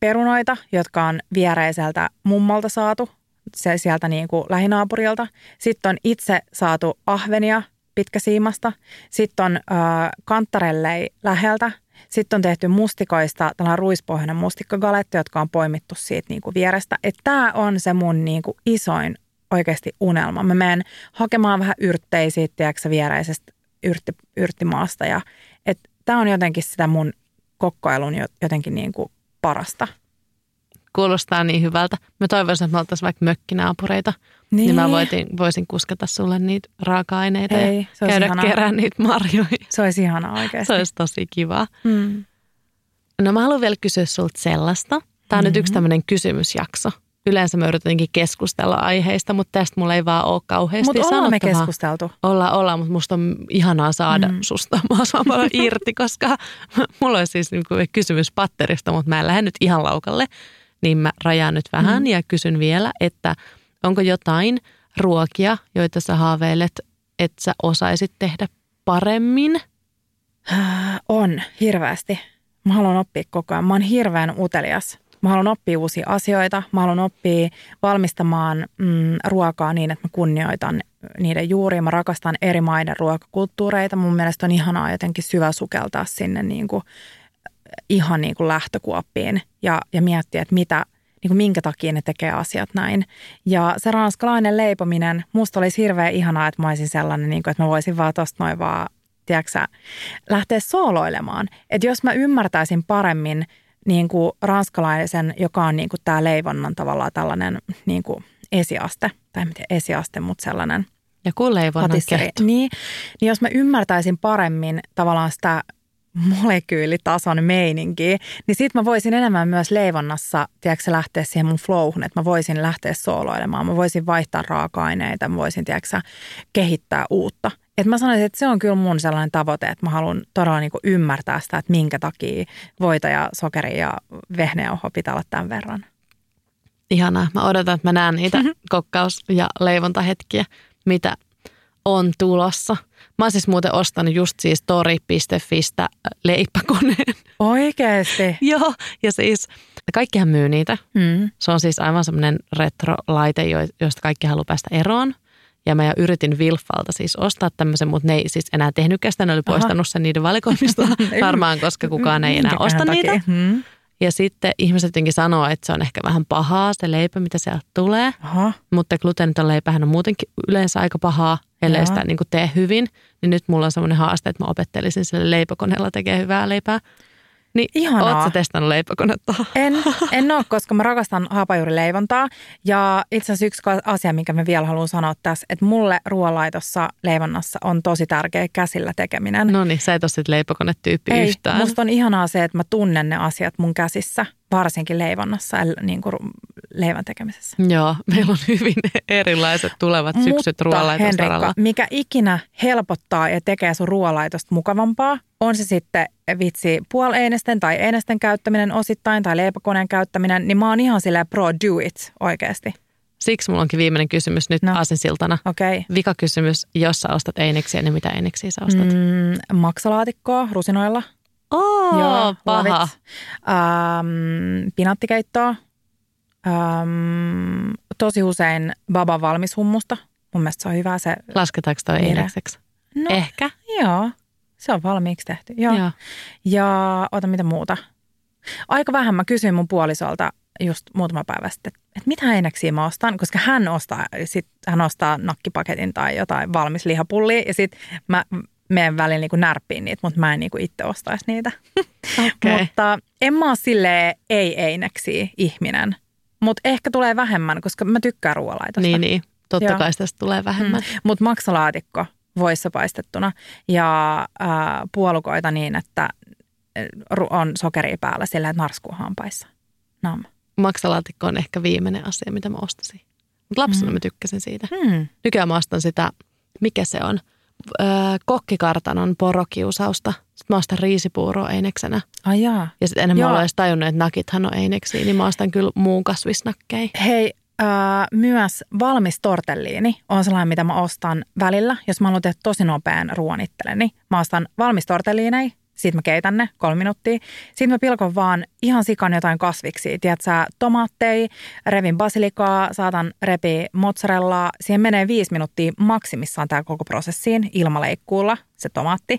perunoita, jotka on viereiseltä mummolta saatu, se sieltä niin kuin lähinaapurilta. Sitten on itse saatu ahvenia pitkäsiimasta. Sitten on äh, kantarellei läheltä. Sitten on tehty mustikoista tällainen ruispohjainen mustikkagaletti, jotka on poimittu siitä niin kuin vierestä. Tämä on se mun niin kuin isoin oikeasti unelma. Mä menen hakemaan vähän yrttejä siitä, tiedätkö, viereisestä yrtti, yrttimaasta. Ja, tämä on jotenkin sitä mun kokkoilun jotenkin niin kuin parasta. Kuulostaa niin hyvältä. Mä toivoisin, että me oltaisiin vaikka mökkinaapureita. Niin. niin mä voisin, voisin kuskata sulle niitä raaka-aineita Ei, ja käydä ihanaa. kerään niitä marjoja. Se olisi ihanaa oikeasti. Se olisi tosi kiva. Mm. No mä haluan vielä kysyä sulta sellaista. Tämä on mm-hmm. nyt yksi tämmöinen kysymysjakso yleensä me yritetään keskustella aiheista, mutta tästä mulla ei vaan ole kauheasti Mutta ollaan me keskusteltu. Ollaan, ollaan, mutta musta on ihanaa saada mm. susta mahdollisimman irti, koska mulla olisi siis niinku kysymys patterista, mutta mä en lähde nyt ihan laukalle. Niin mä rajaan nyt vähän mm. ja kysyn vielä, että onko jotain ruokia, joita sä haaveilet, että sä osaisit tehdä paremmin? On, hirveästi. Mä haluan oppia koko ajan. Mä oon hirveän utelias Mä haluan oppia uusia asioita. Mä haluan oppia valmistamaan mm, ruokaa niin, että mä kunnioitan niiden juuria. Mä rakastan eri maiden ruokakulttuureita. Mun mielestä on ihanaa jotenkin syvä sukeltaa sinne niin kuin, ihan niin kuin lähtökuoppiin ja, ja miettiä, että mitä, niin kuin minkä takia ne tekee asiat näin. Ja se ranskalainen leipominen, musta olisi hirveän ihanaa, että mä olisin sellainen, niin kuin, että mä voisin vaan tosta noin vaan, tiedätkö, lähteä sooloilemaan. Että jos mä ymmärtäisin paremmin – niin kuin ranskalaisen, joka on niin kuin tämä leivonnan tavallaan tällainen niin kuin esiaste, tai en tiedä esiaste, mutta sellainen ja kun leivonnan Niin, niin jos mä ymmärtäisin paremmin tavallaan sitä molekyylitason meininkiä, niin sitten mä voisin enemmän myös leivonnassa, tiedätkö, lähteä siihen mun flowhun, että mä voisin lähteä sooloilemaan, mä voisin vaihtaa raaka-aineita, mä voisin, tiedätkö, kehittää uutta. Et mä sanoisin, että se on kyllä mun sellainen tavoite, että mä haluan todella niin ymmärtää sitä, että minkä takia voita ja sokeri ja vehnäjauho pitää olla tämän verran. Ihanaa. Mä odotan, että mä näen niitä kokkaus- ja leivontahetkiä, mitä on tulossa. Mä oon siis muuten ostanut just siis tori.fistä leipäkoneen. Oikeesti? Joo, ja siis kaikkihan myy niitä. Mm. Se on siis aivan semmoinen retro-laite, jo- josta kaikki haluaa päästä eroon. Ja mä jo yritin Wilfalta siis ostaa tämmöisen, mutta ne ei siis enää tehnytkään sitä. Ne oli Aha. poistanut sen niiden valikoimista varmaan, koska kukaan ei enää Minkäköhän osta takia? niitä. Mm. Ja sitten ihmiset jotenkin sanoo, että se on ehkä vähän pahaa se leipä, mitä sieltä tulee. Aha. Mutta gluteeniton leipähän on muutenkin yleensä aika pahaa, ellei Joo. sitä niin tee hyvin. Niin nyt mulla on semmoinen haaste, että mä opettelisin sille leipäkoneella tekee hyvää leipää. Niin Ihanaa. sä testannut leipäkonetta? En, en ole, koska mä rakastan haapajuurileivontaa. Ja itse asiassa yksi asia, minkä mä vielä haluan sanoa tässä, että mulle ruoanlaitossa leivonnassa on tosi tärkeä käsillä tekeminen. No niin, sä et ole leipäkonetyyppi Ei, yhtään. musta on ihanaa se, että mä tunnen ne asiat mun käsissä, varsinkin leivonnassa ja niin kuin leivän tekemisessä. Joo, meillä on hyvin erilaiset tulevat syksyt ruoanlaitosaralla. Henrikka, mikä ikinä helpottaa ja tekee sun ruoanlaitosta mukavampaa, on se sitten vitsi puoleinisten tai einesten käyttäminen osittain tai leipäkoneen käyttäminen, niin mä oon ihan silleen pro do it oikeasti. Siksi mulla onkin viimeinen kysymys nyt No. aasinsiltana. Okei. Okay. Vika kysymys, jos sä ostat eineksiä, niin mitä eineksiä sä ostat? Mm, maksalaatikkoa rusinoilla. Oh, love paha. Ähm, pinaattikeittoa. Ähm, tosi usein baban valmishummusta. Mun mielestä se on hyvä se. Lasketaanko toi Vihreä. einekseksi? No, Ehkä. Joo, se on valmiiksi tehty. Joo. Joo. Ja ota mitä muuta. Aika vähän mä kysyin mun puolisolta just muutama päivä sitten, että, mitä eineksiä mä ostan, koska hän ostaa, sit hän ostaa nakkipaketin tai jotain valmis lihapullia ja sitten mä menen välillä niin närppiin niitä, mutta mä en niin itse ostaisi niitä. Okei. Mutta en mä ole silleen ei-eineksiä ihminen, mutta ehkä tulee vähemmän, koska mä tykkään ruoanlaitosta. Niin, niin. Totta Joo. kai tästä tulee vähemmän. Mm. Mutta maksalaatikko voissa paistettuna ja äh, puolukoita niin, että on sokeria päällä sillä, että narskuu hampaissa. Nam. Maksalaatikko on ehkä viimeinen asia, mitä mä ostasin. Mutta lapsena Mm. mä tykkäsin siitä. Hmm. Nykyään mä ostan sitä, mikä se on, öö, kokkikartanon porokiusausta. Sitten mä ostan riisipuuroa eineksenä. Ai jaa. Ja sitten Joo. mä olen edes tajunnut, että nakithan on eineksiä, niin mä ostan kyllä muun kasvisnakkeja. Hei, äh, myös valmis tortelliini on sellainen, mitä mä ostan välillä. Jos mä haluan tehdä tosi nopean ruoan itselleni, mä ostan valmis tortelliinei, siitä mä keitän ne kolme minuuttia. Sitten mä pilkon vaan ihan sikan jotain kasviksia. Tiedätkö sä, tomaatteja, revin basilikaa, saatan repi mozzarellaa. Siihen menee viisi minuuttia maksimissaan tämä koko prosessiin ilmaleikkuulla, se tomaatti.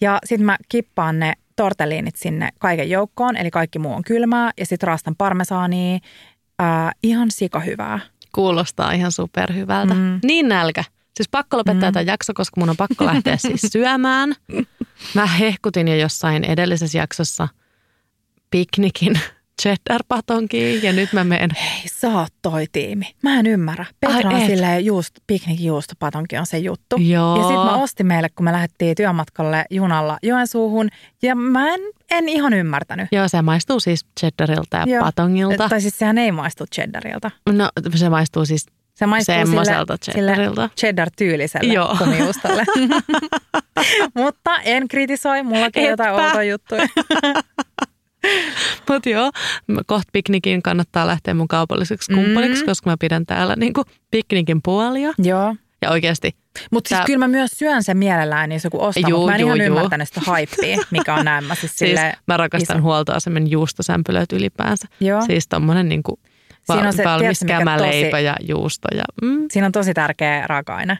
Ja sitten mä kippaan ne tortelliinit sinne kaiken joukkoon, eli kaikki muu on kylmää. Ja sitten raastan parmesaania, Ää, ihan sikahyvää. Kuulostaa ihan superhyvältä. Mm. Niin nälkä. Siis pakko lopettaa Mm. tämä jakso, koska mun on pakko lähteä siis syömään. Mä hehkutin jo jossain edellisessä jaksossa piknikin cheddar-patonkiin ja nyt mä menen Hei, sä oot toi tiimi. Mä en ymmärrä. Petra Ai on et. silleen, juust, piknikjuustopatonki on se juttu. Joo. Ja sitten mä ostin meille, kun me lähdettiin työmatkalle junalla Joensuuhun. Ja mä en, en ihan ymmärtänyt. Joo, se maistuu siis cheddarilta ja Joo. patongilta. Tai siis sehän ei maistu cheddarilta. No se maistuu siis Se maistuu semmoiselta sille, sille cheddar-tyyliselle Joo. kumijuustolle. Mutta en kritisoi, mullakin on jotain Etpä. outoja juttuja. Mutta joo, kohta piknikin kannattaa lähteä mun kaupalliseksi kumppaniksi, koska mä pidän täällä niinku piknikin puolia. Joo. Ja oikeasti, Mutta siis Tää- kyllä mä myös syön sen mielellään, jos joku ostaa, Juu, mutta mä en juu, ihan juu. ymmärtänyt sitä hypeä, mikä on näemmä siis siis mä rakastan iso. huoltoasemen juustosämpylöt ylipäänsä. Joo. Siis tommonen niinku Siinä on se, valmis tiedätkö, kämäleipä tosi- ja juusto ja mm, Siinä on tosi tärkeä raaka-aine.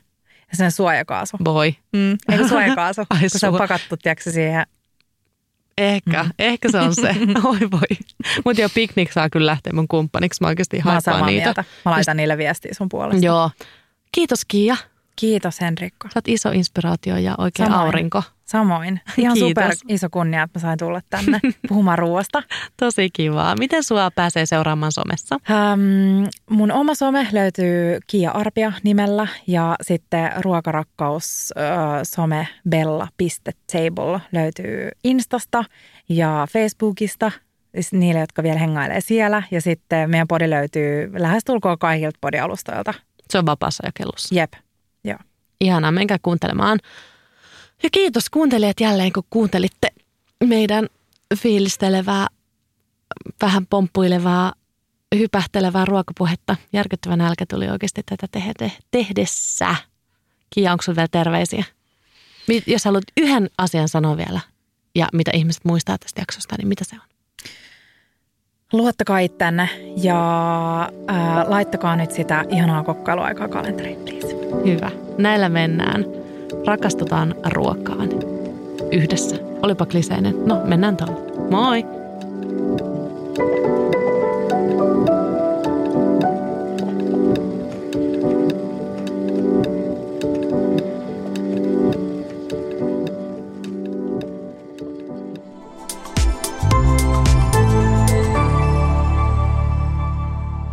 Ja sen suojakaasu. voi. Mm. Eikö suojakaasu? Ai kun se on pakattu, tiedätkö, siihen. Ehkä, Mm. ehkä se on se. Oi voi. Mutta joo, piknik saa kyllä lähteä mun kumppaniksi. Mä oikeasti haipaan samaa niitä. mieltä. Mä laitan niille viestiä sun puolesta. Joo. Kiitos Kiia. Kiitos Henrikko. Sä oot iso inspiraatio ja oikein Samoin. aurinko. Samoin. Ihan Kiitos. super iso kunnia, että mä sain tulla tänne puhumaan ruoasta. Tosi kivaa. Miten sua pääsee seuraamaan somessa? Ähm, mun oma some löytyy Kia Arpia nimellä ja sitten ruokarakkaus äh, some bella.table löytyy Instasta ja Facebookista siis niille, jotka vielä hengailee siellä. Ja sitten meidän podi löytyy lähestulkoon kaikilta podialustoilta. Se on vapaassa jakelussa. Jep. Joo. Ihanaa, menkää kuuntelemaan. Ja kiitos kuuntelijat jälleen, kun kuuntelitte meidän fiilistelevää, vähän pomppuilevaa, hypähtelevää ruokapuhetta. Järkyttävän nälkä tuli oikeasti tätä te- te- tehdessä. Kiia, onko vielä terveisiä? Jos haluat yhden asian sanoa vielä ja mitä ihmiset muistaa tästä jaksosta, niin mitä se on? Luottakaa ittänne ja ää, laittakaa nyt sitä ihanaa kokkailuaikaa kalenteriin, please. Hyvä. Näillä mennään rakastutaan ruokaan. Yhdessä. Olipa kliseinen. No, mennään tuolla. Moi!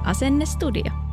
Asenne Studio.